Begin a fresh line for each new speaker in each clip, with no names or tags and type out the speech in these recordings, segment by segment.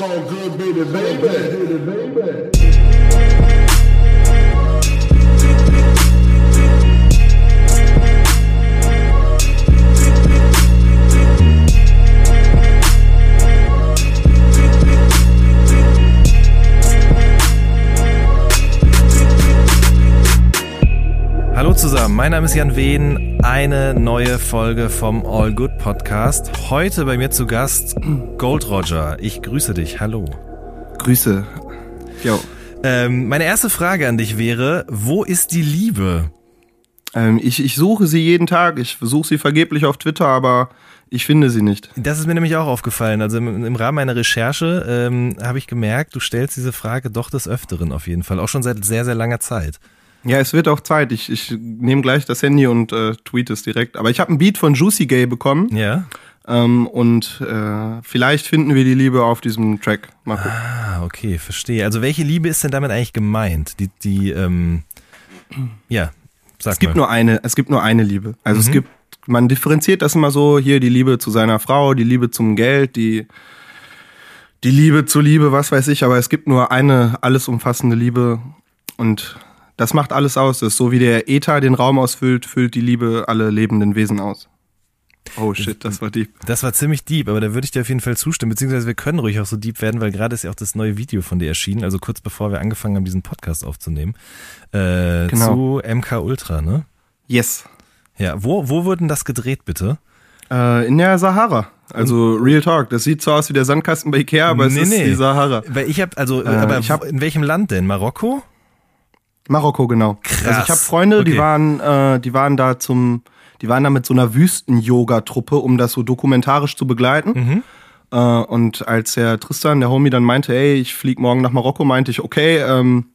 So good, baby, baby, baby.
Hallo zusammen, mein Name ist Jan Wehn. Eine neue Folge vom All Good Podcast. Heute bei mir zu Gast Gold Roger. Ich grüße dich. Hallo.
Grüße. Jo.
Ähm, meine erste Frage an dich wäre: Wo ist die Liebe?
Ähm, ich, ich suche sie jeden Tag. Ich suche sie vergeblich auf Twitter, aber ich finde sie nicht.
Das ist mir nämlich auch aufgefallen. Also im, im Rahmen meiner Recherche ähm, habe ich gemerkt, du stellst diese Frage doch des Öfteren auf jeden Fall. Auch schon seit sehr, sehr langer Zeit.
Ja, es wird auch Zeit. Ich, ich nehme gleich das Handy und äh, tweet es direkt. Aber ich habe einen Beat von Juicy Gay bekommen.
Ja.
Ähm, und äh, vielleicht finden wir die Liebe auf diesem Track. Mal gucken.
Ah, okay, verstehe. Also welche Liebe ist denn damit eigentlich gemeint? Die, die, ähm, ja, sag
Es gibt
mal.
nur eine, es gibt nur eine Liebe. Also
Mhm.
es gibt, man differenziert das immer so, hier die Liebe zu seiner Frau, die Liebe zum Geld, die, die Liebe zur Liebe, was weiß ich, aber es gibt nur eine alles umfassende Liebe und das macht alles aus. Das ist so wie der Äther den Raum ausfüllt, füllt die Liebe alle lebenden Wesen aus. Oh shit, das war deep.
Das war ziemlich deep, aber da würde ich dir auf jeden Fall zustimmen, beziehungsweise wir können ruhig auch so deep werden, weil gerade ist ja auch das neue Video von dir erschienen, also kurz bevor wir angefangen haben, diesen Podcast aufzunehmen, äh,
Genau.
zu MK Ultra, ne?
Yes.
Ja, wo, wo wurden das gedreht, bitte?
Äh, in der Sahara. Also Real Talk. Das sieht so aus wie der Sandkasten bei Ikea, aber es
Nee,
ist
nee.
die Sahara.
Weil ich habe, also,
Äh,
aber
ich hab-
in welchem Land denn? Marokko?
Marokko, genau.
Krass.
Also ich habe Freunde,
Okay.
die waren, äh, die waren da zum, die waren da mit so einer Wüsten-Yoga-Truppe, um das so dokumentarisch zu begleiten.
Mhm.
Äh, und als der Tristan, der Homie, dann meinte, ey, ich flieg morgen nach Marokko, meinte ich, okay, ähm,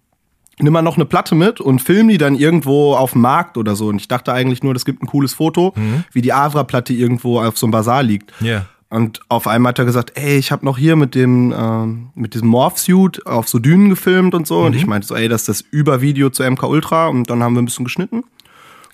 nimm mal noch eine Platte mit und film die dann irgendwo auf dem Markt oder so. Und ich dachte eigentlich nur, das gibt ein cooles Foto,
Mhm.
wie die Avra-Platte irgendwo auf so einem Bazar liegt.
Ja.
Und auf einmal hat er gesagt, ey, ich habe noch hier mit dem ähm, mit diesem Morph-Suit auf so Dünen gefilmt und so. Und
Mhm.
ich meinte so, ey, das ist das Übervideo zu MK Ultra. Und dann haben wir ein bisschen geschnitten.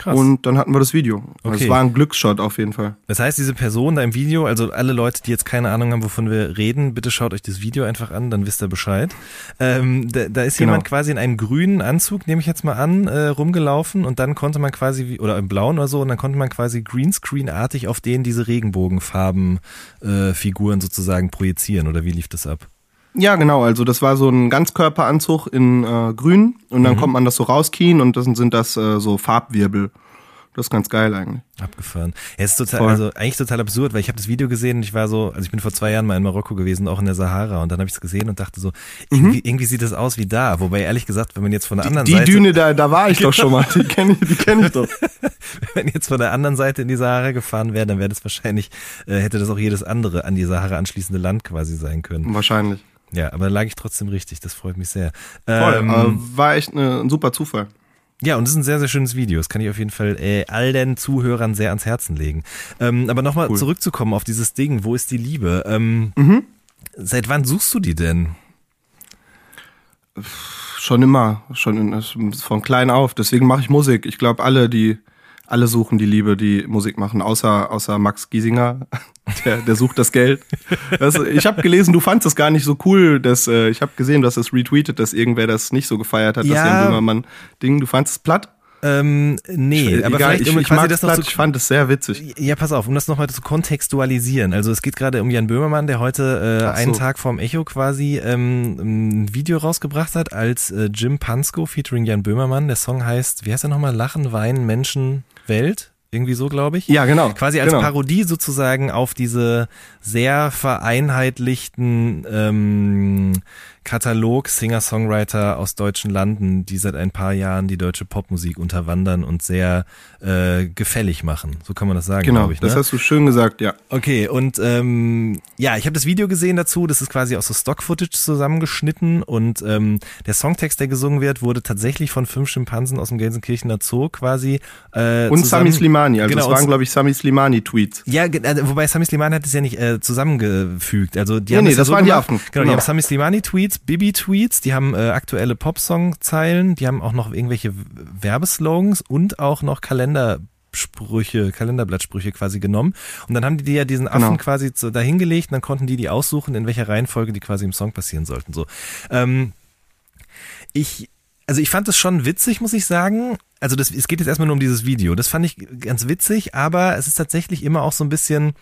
Krass.
Und dann hatten wir das Video. Also
Okay.
Es war ein Glücksshot auf jeden Fall.
Das heißt, diese Person da im Video, also alle Leute, die jetzt keine Ahnung haben, wovon wir reden, bitte schaut euch das Video einfach an, dann wisst ihr Bescheid. Ähm, da, da ist
Genau.
jemand quasi in einem grünen Anzug, nehme ich jetzt mal an, äh, rumgelaufen und dann konnte man quasi, oder im blauen oder so, und dann konnte man quasi Greenscreen-artig auf denen diese Regenbogenfarben äh, Figuren sozusagen projizieren, oder wie lief das ab?
Ja, genau. Also das war so ein Ganzkörperanzug in äh, grün. Und
Mhm.
dann kommt man das so rauskien und das sind das äh, so Farbwirbel. Das ist ganz geil eigentlich.
Abgefahren. Ja, es ist total,
Voll.
also eigentlich total absurd, weil ich habe das Video gesehen und ich war so, also ich bin vor zwei Jahren mal in Marokko gewesen, auch in der Sahara, und dann habe ich es gesehen und dachte so, irgendwie, irgendwie sieht das aus wie da. Wobei ehrlich gesagt, wenn man jetzt von der anderen
Mhm. Die
Seite,
Düne, da, da war ich doch schon mal. Die kenne ich, die kenn ich doch.
wenn jetzt von der anderen Seite in die Sahara gefahren wäre, dann wäre das wahrscheinlich, äh, hätte das auch jedes andere an die Sahara anschließende Land quasi sein können.
Wahrscheinlich.
Ja, aber da lag ich trotzdem richtig. Das freut mich sehr.
Voll.
Ähm,
äh, war echt ne, ein super Zufall.
Ja, und es ist ein sehr, sehr schönes Video. Das kann ich auf jeden Fall äh, all den Zuhörern sehr ans Herzen legen. Ähm, aber nochmal
Cool.
zurückzukommen auf dieses Ding, wo ist die Liebe? Ähm, Seit wann suchst du die denn?
Schon immer, schon in, von klein auf. Deswegen mache ich Musik. Ich glaube, alle, die alle suchen die Liebe, die Musik machen, außer außer Max Giesinger, der, der sucht das Geld. Das, ich habe gelesen, du fandst es gar nicht so cool, dass äh, ich habe gesehen, du hast es retweetet, dass irgendwer das nicht so gefeiert hat, das
Ja.
Jan Böhmermann Ding. Du fandest es platt?
Ähm, nee, aber
Egal,
vielleicht
ich,
um
ich
quasi das
das
noch
platt,
zu
ich fand es sehr witzig.
Ja, pass auf, um das nochmal zu kontextualisieren. Also es geht gerade um Jan Böhmermann, der heute äh,
so.
einen Tag vorm Echo quasi ähm, ein Video rausgebracht hat als äh, Jim Pansko featuring Jan Böhmermann. Der Song heißt, wie heißt er nochmal? Lachen, Weinen, Menschen, Welt? Irgendwie so, glaube ich.
Ja, genau.
Quasi als
genau.
Parodie sozusagen auf diese sehr vereinheitlichten ähm, Katalog Singer-Songwriter aus deutschen Landen, die seit ein paar Jahren die deutsche Popmusik unterwandern und sehr äh, gefällig machen. So kann man das sagen,
Genau,
glaube ich. Ne?
das hast du schön gesagt, ja.
Okay, und ähm, ja, ich habe das Video gesehen dazu, das ist quasi aus so Stock-Footage zusammengeschnitten und ähm, der Songtext, der gesungen wird, wurde tatsächlich von fünf Schimpansen aus dem Gelsenkirchener Zoo quasi äh,
Und
zusammen-
Sami Slimani, also
Genau, und-
waren, glaube ich, Sami Slimani-Tweets.
ja, äh, wobei Sami Slimani hat es ja nicht äh, zusammengefügt. Also die
Nee,
haben
nee,
es ja
das
so
waren die
gemacht.
Affen.
Genau, die
Genau.
haben Sami Slimani Tweets, Bibi Tweets, die haben äh, aktuelle Popsong-Zeilen, die haben auch noch irgendwelche Werbeslogans und auch noch Sprüche, Kalenderblattsprüche quasi genommen. Und dann haben die dir ja diesen Affen
Genau.
quasi so dahingelegt und dann konnten die die aussuchen, in welcher Reihenfolge die quasi im Song passieren sollten. So. Ähm, ich, also ich fand es schon witzig, muss ich sagen. Also das, es geht jetzt erstmal nur um dieses Video. Das fand ich ganz witzig, aber es ist tatsächlich immer auch so ein bisschen,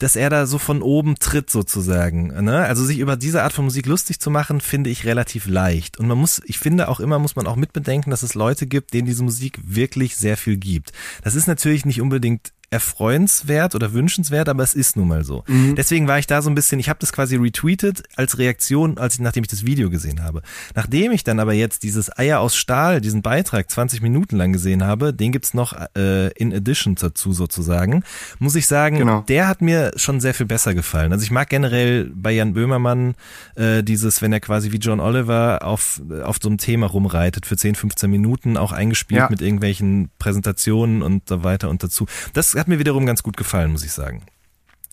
dass er da so von oben tritt sozusagen. Ne? Also sich über diese Art von Musik lustig zu machen, finde ich relativ leicht. Und man muss, ich finde auch immer, muss man auch mitbedenken, dass es Leute gibt, denen diese Musik wirklich sehr viel gibt. Das ist natürlich nicht unbedingt erfreuenswert oder wünschenswert, aber es ist nun mal so. Deswegen war ich da so ein bisschen, ich habe das quasi retweetet als Reaktion, als ich, nachdem ich das Video gesehen habe. Nachdem ich dann aber jetzt dieses Eier aus Stahl, diesen Beitrag 20 Minuten lang gesehen habe, den gibt's noch äh, in Addition dazu sozusagen, muss ich sagen,
Genau.
der hat mir schon sehr viel besser gefallen. Also ich mag generell bei Jan Böhmermann äh, dieses, wenn er quasi wie John Oliver auf, auf so einem Thema rumreitet für 10, 15 Minuten, auch eingespielt
Ja.
mit irgendwelchen Präsentationen und so weiter und dazu. Das hat mir wiederum ganz gut gefallen, muss ich sagen.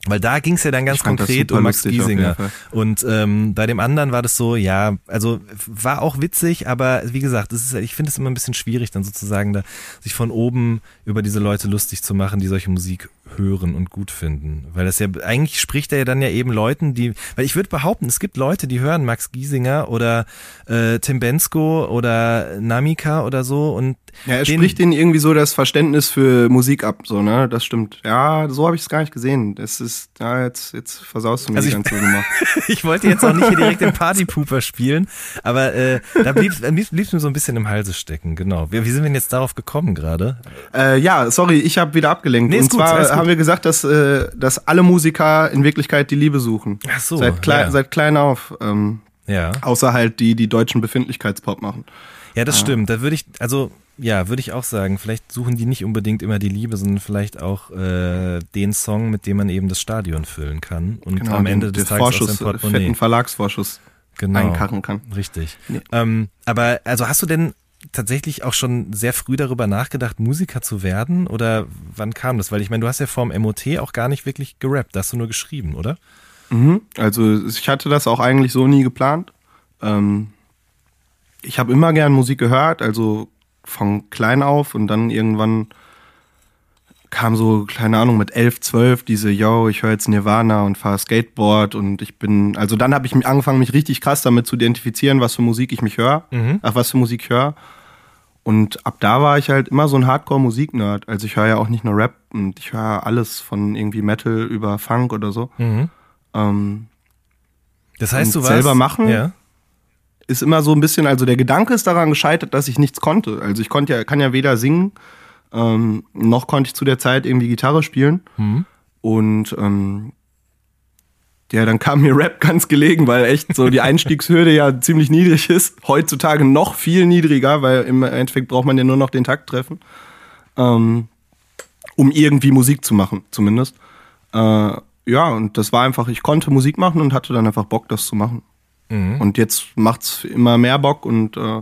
Weil da ging es ja dann ganz konkret um Max Giesinger. Und ähm, bei dem anderen war das so, ja, also war auch witzig, aber wie gesagt, ist, ich finde es immer ein bisschen schwierig, dann sozusagen da sich von oben über diese Leute lustig zu machen, die solche Musik hören und gut finden. Weil das ja, eigentlich spricht er ja dann ja eben Leuten, die, weil ich würde behaupten, es gibt Leute, die hören Max Giesinger oder äh, Tim Bensko oder Namika oder so und
Ja, er
den-
spricht ihnen irgendwie so das Verständnis für Musik ab, so, ne? Das stimmt. Ja, so habe ich es gar nicht gesehen. Das ist, ja, jetzt, jetzt versaust du mir
Also
die
ich-
ganze Nummer.
ich wollte jetzt auch nicht hier direkt den Partypooper spielen, aber äh, da blieb es mir so ein bisschen im Halse stecken, genau. Wie, wie sind wir denn jetzt darauf gekommen gerade?
Äh, ja, sorry, ich habe wieder abgelenkt.
Nee,
Und
gut,
zwar haben wir gesagt, dass, äh, dass alle Musiker in Wirklichkeit die Liebe suchen.
Ach so,
Seit, klei
ja.
seit klein auf. Ähm,
Ja.
außer halt die, die deutschen Befindlichkeitspop machen.
Ja, das stimmt. Da würde ich, also ja, würde ich auch sagen, vielleicht suchen die nicht unbedingt immer die Liebe, sondern vielleicht auch äh, den Song, mit dem man eben das Stadion füllen kann und am
Genau, den-
Ende des
der
Tages aus
Vorschuss,
dem
äh,
Portemonnaie.
fetten Verlagsvorschuss
genau.
einkarren kann.
Richtig.
Nee.
Ähm, aber also hast du denn tatsächlich auch schon sehr früh darüber nachgedacht, Musiker zu werden? Oder wann kam das? Weil ich meine, du hast ja vorm MOT auch gar nicht wirklich gerappt, da hast du nur geschrieben, oder?
Mhm. Also ich hatte das auch eigentlich so nie geplant. Ähm, ich habe immer gern Musik gehört, also von klein auf und dann irgendwann kam so, keine Ahnung, mit 11, 12 diese, yo, ich höre jetzt Nirvana und fahre Skateboard und ich bin, also dann habe ich angefangen, mich richtig krass damit zu identifizieren, was für Musik ich mich höre, ach, was für Musik ich höre. Und ab da war ich halt immer so ein Hardcore-Musik-Nerd. Also ich höre ja auch nicht nur Rap und ich höre alles von irgendwie Metal über Funk oder so. Ähm,
Das heißt, du warst
selber machen?
Ja.
Ist immer so ein bisschen, also der Gedanke ist daran gescheitert, dass ich nichts konnte. Also ich konnte ja, kann ja weder singen, ähm, noch konnte ich zu der Zeit irgendwie Gitarre spielen. Und ähm, ja, dann kam mir Rap ganz gelegen, weil echt so die Einstiegshürde ja ziemlich niedrig ist. Heutzutage noch viel niedriger, weil im Endeffekt braucht man ja nur noch den Takt treffen, ähm, um irgendwie Musik zu machen, zumindest. Äh, ja, und das war einfach, ich konnte Musik machen und hatte dann einfach Bock, das zu machen. Und jetzt macht's immer mehr Bock und äh,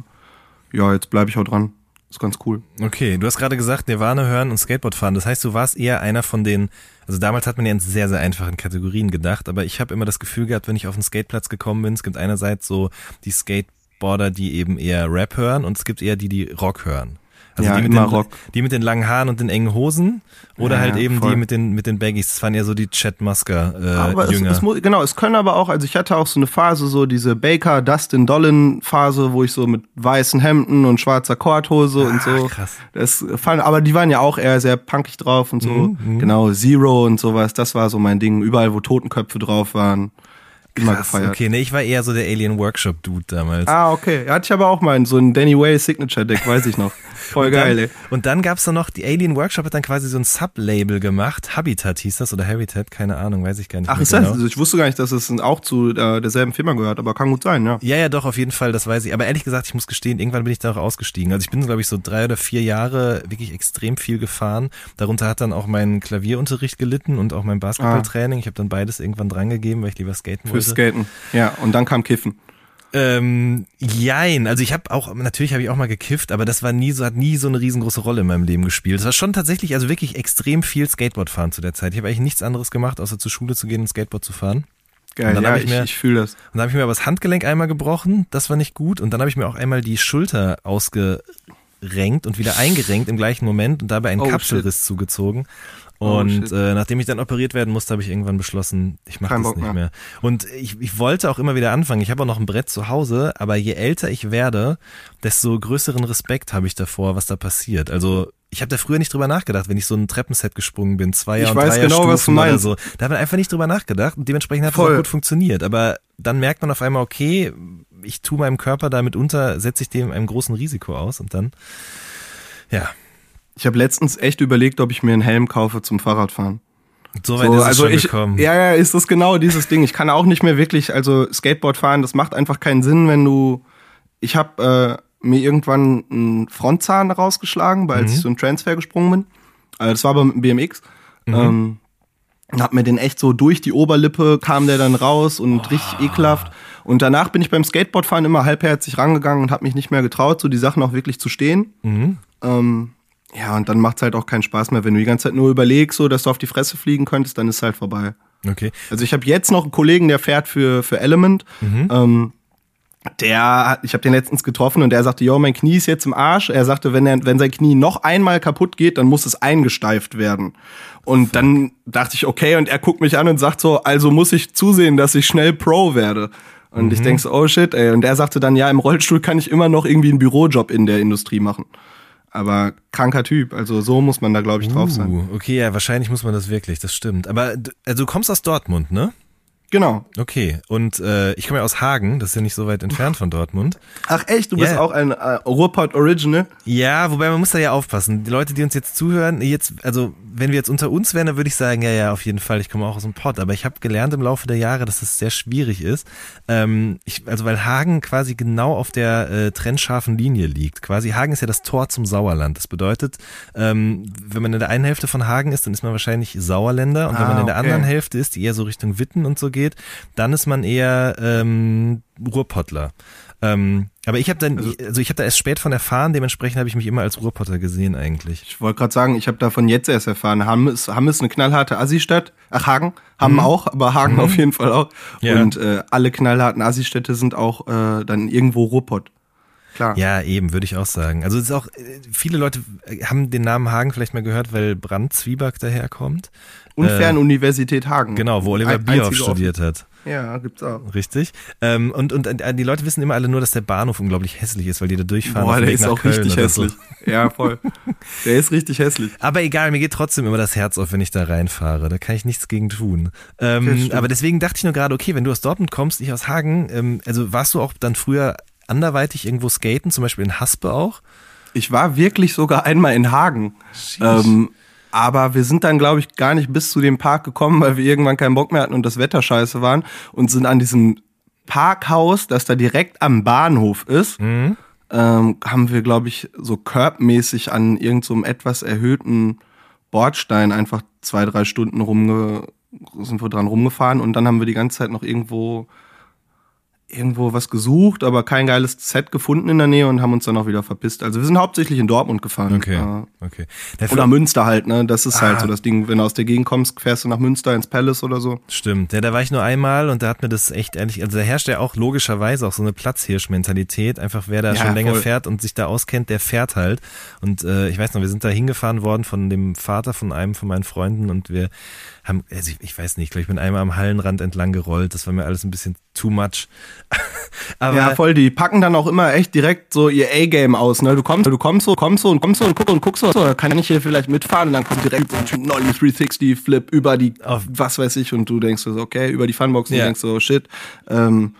ja, jetzt bleibe ich auch dran. Ist ganz cool.
Okay, du hast gerade gesagt, Nirvana hören und Skateboard fahren. Das heißt, du warst eher einer von den, also damals hat man ja in sehr, sehr einfachen Kategorien gedacht, aber ich habe immer das Gefühl gehabt, wenn ich auf den Skateplatz gekommen bin, es gibt einerseits so die Skateboarder, die eben eher Rap hören und es gibt eher die, die Rock hören. Also
Ja,
die, mit den,
Rock.
die mit den langen Haaren und den engen Hosen oder
Ja,
halt eben
voll.
die mit den, mit den Baggies. Das waren ja so die Chet Musker äh,
Aber es,
Jünger.
es muss, genau, es können aber auch, also ich hatte auch so eine Phase, so diese Baker, Dustin Dollin Phase, wo ich so mit weißen Hemden und schwarzer Korthose und so.
krass.
Das fand, aber die waren ja auch eher sehr punkig drauf und so.
Mhm,
Genau, Zero und sowas, das war so mein Ding. Überall, wo Totenköpfe drauf waren, immer
Krass,
gefeiert.
Okay, nee, ich war eher so der Alien Workshop Dude damals.
Ah, okay. Hatte ich aber auch mal so ein Danny Way Signature Deck, weiß ich noch. Voll geil, ey.
Und dann gab's da noch, die Alien Workshop hat dann quasi so ein Sublabel gemacht. Habitat hieß das oder Habitat, keine Ahnung, weiß ich gar nicht.
Ach,
mehr
ist das?
genau.
Also ich wusste gar nicht, dass es auch zu äh, derselben Firma gehört, aber kann gut sein, ja.
Ja, ja, doch, auf jeden Fall, das weiß ich. Aber ehrlich gesagt, ich muss gestehen, irgendwann bin ich da auch ausgestiegen. Also ich bin, glaube ich, so drei oder vier Jahre wirklich extrem viel gefahren. Darunter hat dann auch mein Klavierunterricht gelitten und auch mein Basketballtraining. Ich habe dann beides irgendwann drangegeben, weil ich lieber skaten
Fürs
wollte.
Skaten. Ja, und dann kam Kiffen.
Ähm, jein. Also ich habe auch, natürlich habe ich auch mal gekifft, aber das war nie so, hat nie so eine riesengroße Rolle in meinem Leben gespielt. Es war schon tatsächlich, also wirklich extrem viel Skateboard fahren zu der Zeit. Ich habe eigentlich nichts anderes gemacht, außer zur Schule zu gehen und Skateboard zu fahren.
Geil,
Und dann
ja,
ich
ich, ich fühle das.
Und dann habe ich mir aber das Handgelenk einmal gebrochen, das war nicht gut. Und dann habe ich mir auch einmal die Schulter rausgerenkt und wieder eingerenkt im gleichen Moment und dabei einen
Oh,
Kapselriss zugezogen.
Oh,
Und
shit.
äh, nachdem ich dann operiert werden musste, habe ich irgendwann beschlossen, ich mache das
Bock
nicht
mehr.
mehr. Und ich, ich wollte auch immer wieder anfangen. Ich habe auch noch ein Brett zu Hause, aber je älter ich werde, desto größeren Respekt habe ich davor, was da passiert. Also ich habe da früher nicht drüber nachgedacht, wenn ich so ein Treppenset gesprungen bin, Zweier
Ich
und
weiß genau, was du
Stufen
meinst.
so. Da hat man einfach nicht drüber nachgedacht und dementsprechend hat es
Voll.
auch gut funktioniert. Aber dann merkt man auf einmal, okay, ich tue meinem Körper damit unter, setze ich dem einem großen Risiko aus und dann, ja,
Ich habe letztens echt überlegt, ob ich mir einen Helm kaufe zum Fahrradfahren.
so weit
So,
ist es
also
schon
ich,
gekommen.
ja, ja, ist das genau dieses Ding. Ich kann auch nicht mehr wirklich, also Skateboard fahren, das macht einfach keinen Sinn, wenn du. Ich habe äh, mir irgendwann einen Frontzahn rausgeschlagen, weil als
Mhm.
ich so einen Transfer gesprungen bin. Also das war aber mit dem BMX.
Mhm.
Ähm, und hab mir den echt so durch die Oberlippe kam der dann raus und richtig ekelhaft. Und danach bin ich beim Skateboardfahren immer halbherzig rangegangen und habe mich nicht mehr getraut, so die Sachen auch wirklich zu stehen.
Mhm.
Ähm, ja, und dann macht's halt auch keinen Spaß mehr, wenn du die ganze Zeit nur überlegst, so dass du auf die Fresse fliegen könntest, dann ist halt vorbei.
Okay.
Also ich habe jetzt noch einen Kollegen, der fährt für, für Element. Ähm, der, ich habe den letztens getroffen und der sagte, yo, mein Knie ist jetzt im Arsch. Er sagte, wenn, er, wenn sein Knie noch einmal kaputt geht, dann muss es eingesteift werden. Und dann dachte ich, okay, und er guckt mich an und sagt so, also muss ich zusehen, dass ich schnell Pro werde. Und ich denk so, oh shit, ey. Und er sagte dann, ja, im Rollstuhl kann ich immer noch irgendwie einen Bürojob in der Industrie machen. Aber kranker Typ, also so muss man da, glaube ich, drauf sein.
Uh, okay, ja, wahrscheinlich muss man das wirklich, das stimmt. Aber also du kommst aus Dortmund, ne?
Genau.
Okay, und äh, ich komme ja aus Hagen, das ist ja nicht so weit entfernt von Dortmund.
Ach echt, du bist
Ja.
auch ein äh, Ruhrpott Original?
Ja, wobei man muss da ja aufpassen. Die Leute, die uns jetzt zuhören, jetzt, also wenn wir jetzt unter uns wären, dann würde ich sagen, ja, ja, auf jeden Fall, ich komme auch aus dem Pott. Aber ich habe gelernt im Laufe der Jahre, dass es sehr schwierig ist. Ähm, ich, also weil Hagen quasi genau auf der äh, trennscharfen Linie liegt. Quasi Hagen ist ja das Tor zum Sauerland. Das bedeutet, ähm, wenn man in der einen Hälfte von Hagen ist, dann ist man wahrscheinlich Sauerländer. Und wenn
Ah,
man in der
okay.
anderen Hälfte ist, die eher so Richtung Witten und so geht, dann ist man eher ähm, Ruhrpottler. Ähm, aber ich habe dann, also ich habe da erst spät von erfahren, dementsprechend habe ich mich immer als Ruhrpotter gesehen eigentlich.
Ich wollte gerade sagen, ich habe davon jetzt erst erfahren. Hamm ist, Hamm ist eine knallharte Assi-Stadt. Ach, Hagen. Hamm auch, aber Hagen auf jeden Fall auch.
Mhm. Ja.
Und äh, alle knallharten Assi-Städte sind auch äh, dann irgendwo Ruhrpott. Klar.
Ja, eben, würde ich auch sagen. Also es ist auch, äh, viele Leute äh, haben den Namen Hagen vielleicht mal gehört, weil Brand Zwieback daherkommt.
Und Fernuniversität Hagen.
Genau, wo Oliver Bierhoff studiert hat.
Ja, gibt's auch.
Richtig. Ähm, und, und äh, die Leute wissen immer alle nur, dass der Bahnhof unglaublich hässlich ist, weil die da durchfahren.
Boah, der ist auch
Köln
richtig
oder so.
hässlich. Ja, voll. Der ist richtig hässlich.
Aber egal, mir geht trotzdem immer das Herz auf, wenn ich da reinfahre. Da kann ich nichts gegen tun. Ähm, aber deswegen dachte ich nur gerade, okay, wenn du aus Dortmund kommst, ich aus Hagen, ähm, also warst du auch dann früher anderweitig irgendwo skaten, zum Beispiel in Haspe auch?
Ich war wirklich sogar einmal in Hagen. Aber wir sind dann, glaube ich, gar nicht bis zu dem Park gekommen, weil wir irgendwann keinen Bock mehr hatten und das Wetter scheiße waren und sind an diesem Parkhaus, das da direkt am Bahnhof ist, ähm, haben wir, glaube ich, so körbmäßig an irgendeinem so etwas erhöhten Bordstein einfach zwei, drei Stunden rumge sind wir dran rumgefahren und dann haben wir die ganze Zeit noch irgendwo irgendwo was gesucht, aber kein geiles Set gefunden in der Nähe und haben uns dann auch wieder verpisst. Also wir sind hauptsächlich in Dortmund gefahren.
Okay,
Äh,
okay. Der
Oder Münster halt, ne? Das ist halt
Ah.
so das Ding, wenn du aus der Gegend kommst, fährst du nach Münster ins Palace oder so.
Stimmt, ja, da war ich nur einmal und da hat mir das echt ehrlich, also da herrscht ja auch logischerweise auch so eine Platzhirsch-Mentalität. Einfach wer da
Ja,
schon länger
voll.
fährt und sich da auskennt, der fährt halt. Und äh, ich weiß noch, wir sind da hingefahren worden von dem Vater von einem von meinen Freunden und wir haben, also ich, ich weiß nicht, ich glaube, ich bin einmal am Hallenrand entlang gerollt. Das war mir alles ein bisschen too much. Aber
ja, voll, die packen dann auch immer echt direkt so ihr A-Game aus, ne? Du kommst, du kommst so, kommst so und kommst so und guckst und guckst so, so, kann ich hier vielleicht mitfahren und dann kommt direkt so ein Nolly 360 Flip über die,
Auf-
was weiß ich, und du denkst so, okay, über die Funbox und
Ja.
denkst so, shit, ähm,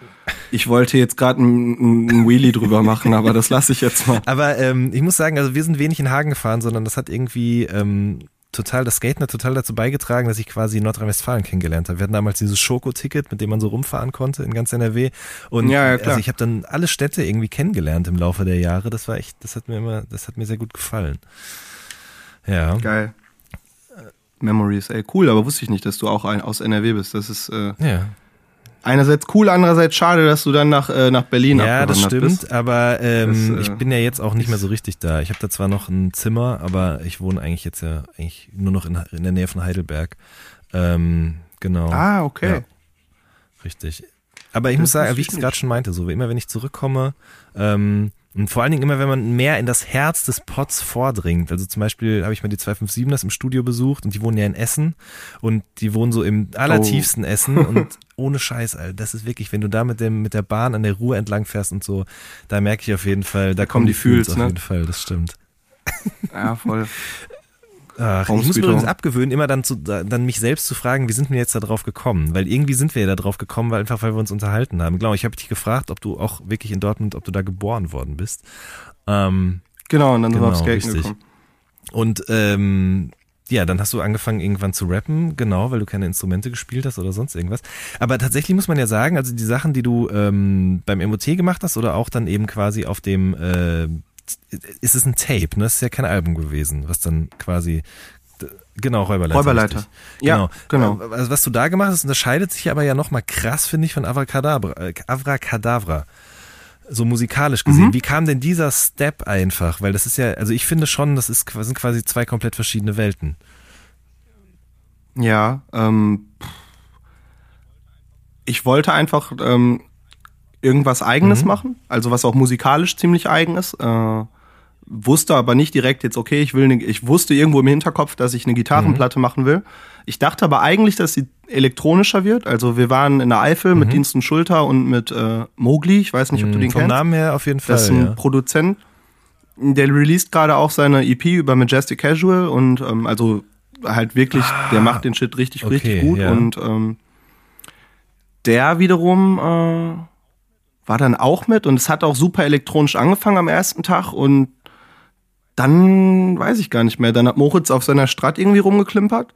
ich wollte jetzt gerade einen ein Wheelie drüber machen, aber das lasse ich jetzt mal.
Aber ähm, ich muss sagen, also wir sind wenig in Hagen gefahren, sondern das hat irgendwie ähm, total, das Skaten hat total dazu beigetragen, dass ich quasi Nordrhein-Westfalen kennengelernt habe. Wir hatten damals dieses Schoko-Ticket, mit dem man so rumfahren konnte in ganz NRW. Und
Ja, ja, klar.
also ich habe dann alle Städte irgendwie kennengelernt im Laufe der Jahre. Das war echt, das hat mir immer, das hat mir sehr gut gefallen. Ja.
Geil. Memories, ey, cool, aber wusste ich nicht, dass du auch ein, aus NRW bist. Das ist äh,
Ja.
Einerseits cool, andererseits schade, dass du dann nach, äh, nach Berlin
Ja, das stimmt,
bist.
aber ähm,
Das, äh,
ich bin ja jetzt auch nicht mehr so richtig da. Ich habe da zwar noch ein Zimmer, aber ich wohne eigentlich jetzt ja eigentlich nur noch in, in der Nähe von Heidelberg. Ähm, genau.
Ah, okay.
Ja, richtig. Aber ich
Das
muss sagen, wie ich es gerade schon meinte, so wie immer, wenn ich zurückkomme, ähm, Und vor allen Dingen immer, wenn man mehr in das Herz des Pots vordringt. Also zum Beispiel habe ich mal die 257ers im Studio besucht und die wohnen ja in Essen und die wohnen so im allertiefsten oh. Essen und ohne Scheiß, Alter. Das ist wirklich, wenn du da mit dem, mit der Bahn an der Ruhe entlang fährst und so, da merke ich auf jeden Fall, da kommen die Fühls auf ne? jeden Fall, das stimmt.
Ja, voll.
Ach, ich muss mir übrigens abgewöhnen, immer dann, zu, dann mich selbst zu fragen, wie sind wir jetzt da drauf gekommen? Weil irgendwie sind wir ja da drauf gekommen, weil einfach weil wir uns unterhalten haben. Genau, ich habe dich gefragt, ob du auch wirklich in Dortmund, ob du da geboren worden bist. Ähm,
genau, und dann genau, sind wir aufs Skaten gekommen.
Und ähm, ja, dann hast du angefangen irgendwann zu rappen, genau, weil du keine Instrumente gespielt hast oder sonst irgendwas. Aber tatsächlich muss man ja sagen, also die Sachen, die du ähm, beim MOT gemacht hast oder auch dann eben quasi auf dem äh, ist es ein Tape, ne? Das ist ja kein Album gewesen, was dann quasi Genau, Räuberleiter.
Räuberleiter. Richtig.
Ja, genau. genau. Also was du da gemacht hast, unterscheidet sich aber ja nochmal krass, finde ich, von Avracadabra. Äh, Avracadabra. So musikalisch gesehen. Mhm. Wie kam denn dieser Step einfach? Weil das ist ja, also ich finde schon, das ist, sind quasi zwei komplett verschiedene Welten.
Ja, ähm, ich wollte einfach ähm, irgendwas Eigenes mhm. machen, also was auch musikalisch ziemlich eigen ist. Äh, wusste aber nicht direkt jetzt, okay, ich will, ne, ich wusste irgendwo im Hinterkopf, dass ich eine Gitarrenplatte mhm. machen will. Ich dachte aber eigentlich, dass sie elektronischer wird. Also wir waren in der Eifel mhm. mit Dienst und Schulter und mit äh, Mogli. Ich weiß nicht, ob du den
Vom
kennst.
Vom Namen her auf jeden Fall.
Das ist ein
ja.
Produzent. Der released gerade auch seine EP über Majestic Casual und ähm, also halt wirklich, ah, der macht den Shit richtig, okay, richtig gut. Ja. Und ähm, der wiederum äh, war dann auch mit und es hat auch super elektronisch angefangen am ersten Tag und dann weiß ich gar nicht mehr. Dann hat Moritz auf seiner Strat irgendwie rumgeklimpert.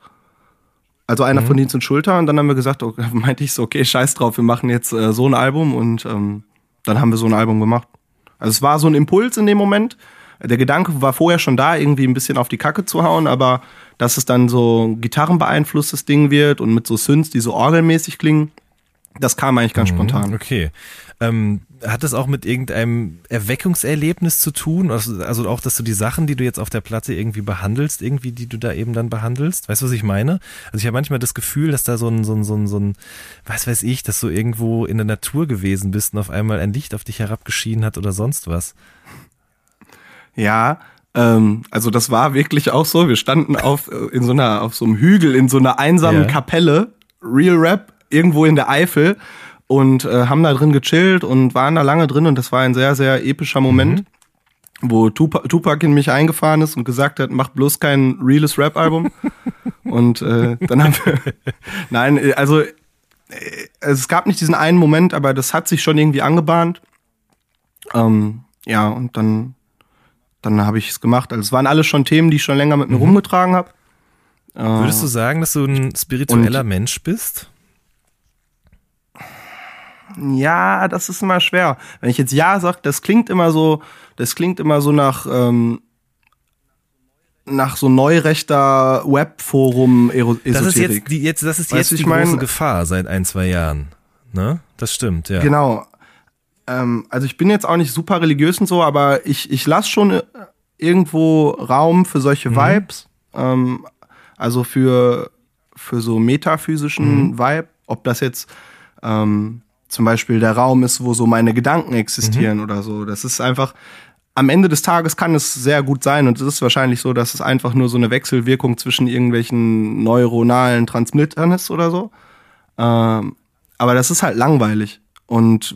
Also einer mhm. von Dienst und Schulter und dann haben wir gesagt, okay, meinte ich so, okay, scheiß drauf, wir machen jetzt äh, so ein Album und ähm, dann haben wir so ein Album gemacht. Also es war so ein Impuls in dem Moment. Der Gedanke war vorher schon da, irgendwie ein bisschen auf die Kacke zu hauen, aber dass es dann so gitarrenbeeinflusstes Ding wird und mit so Synths, die so orgelmäßig klingen, das kam eigentlich ganz mhm, spontan.
Okay. Ähm, hat das auch mit irgendeinem Erweckungserlebnis zu tun? Also, also, auch, dass du die Sachen, die du jetzt auf der Platte irgendwie behandelst, irgendwie, die du da eben dann behandelst? Weißt du, was ich meine? Also ich habe manchmal das Gefühl, dass da so ein, so ein, so ein, so ein, was weiß ich, dass du irgendwo in der Natur gewesen bist und auf einmal ein Licht auf dich herabgeschienen hat oder sonst was.
Ja, ähm, also das war wirklich auch so. Wir standen auf, äh, in so einer, auf so einem Hügel, in so einer einsamen ja. Kapelle, Real Rap, irgendwo in der Eifel und äh, haben da drin gechillt und waren da lange drin und das war ein sehr, sehr epischer Moment. Mhm wo Tupac, Tupac in mich eingefahren ist und gesagt hat, mach bloß kein reales Rap-Album. und äh, dann haben wir, nein, also äh, es gab nicht diesen einen Moment, aber das hat sich schon irgendwie angebahnt. Ähm, ja, und dann, dann habe ich es gemacht. Also es waren alles schon Themen, die ich schon länger mit mir mhm. rumgetragen habe.
Äh, Würdest du sagen, dass du ein spiritueller Mensch bist?
Ja, das ist immer schwer. Wenn ich jetzt ja sage, das klingt immer so, das klingt immer so nach ähm, nach so neurechter Webforum Esoterik.
Das ist jetzt die, jetzt, das ist weißt jetzt die große mein? Gefahr seit ein, zwei Jahren. Ne? Das stimmt, ja.
Genau. Ähm, also ich bin jetzt auch nicht super religiös und so, aber ich, ich lasse schon äh, irgendwo Raum für solche mhm. Vibes. Ähm, also für, für so metaphysischen mhm. Vibe. Ob das jetzt ähm, zum Beispiel der Raum ist, wo so meine Gedanken existieren mhm. oder so. Das ist einfach, am Ende des Tages kann es sehr gut sein und es ist wahrscheinlich so, dass es einfach nur so eine Wechselwirkung zwischen irgendwelchen neuronalen Transmittern ist oder so. Ähm, aber das ist halt langweilig. Und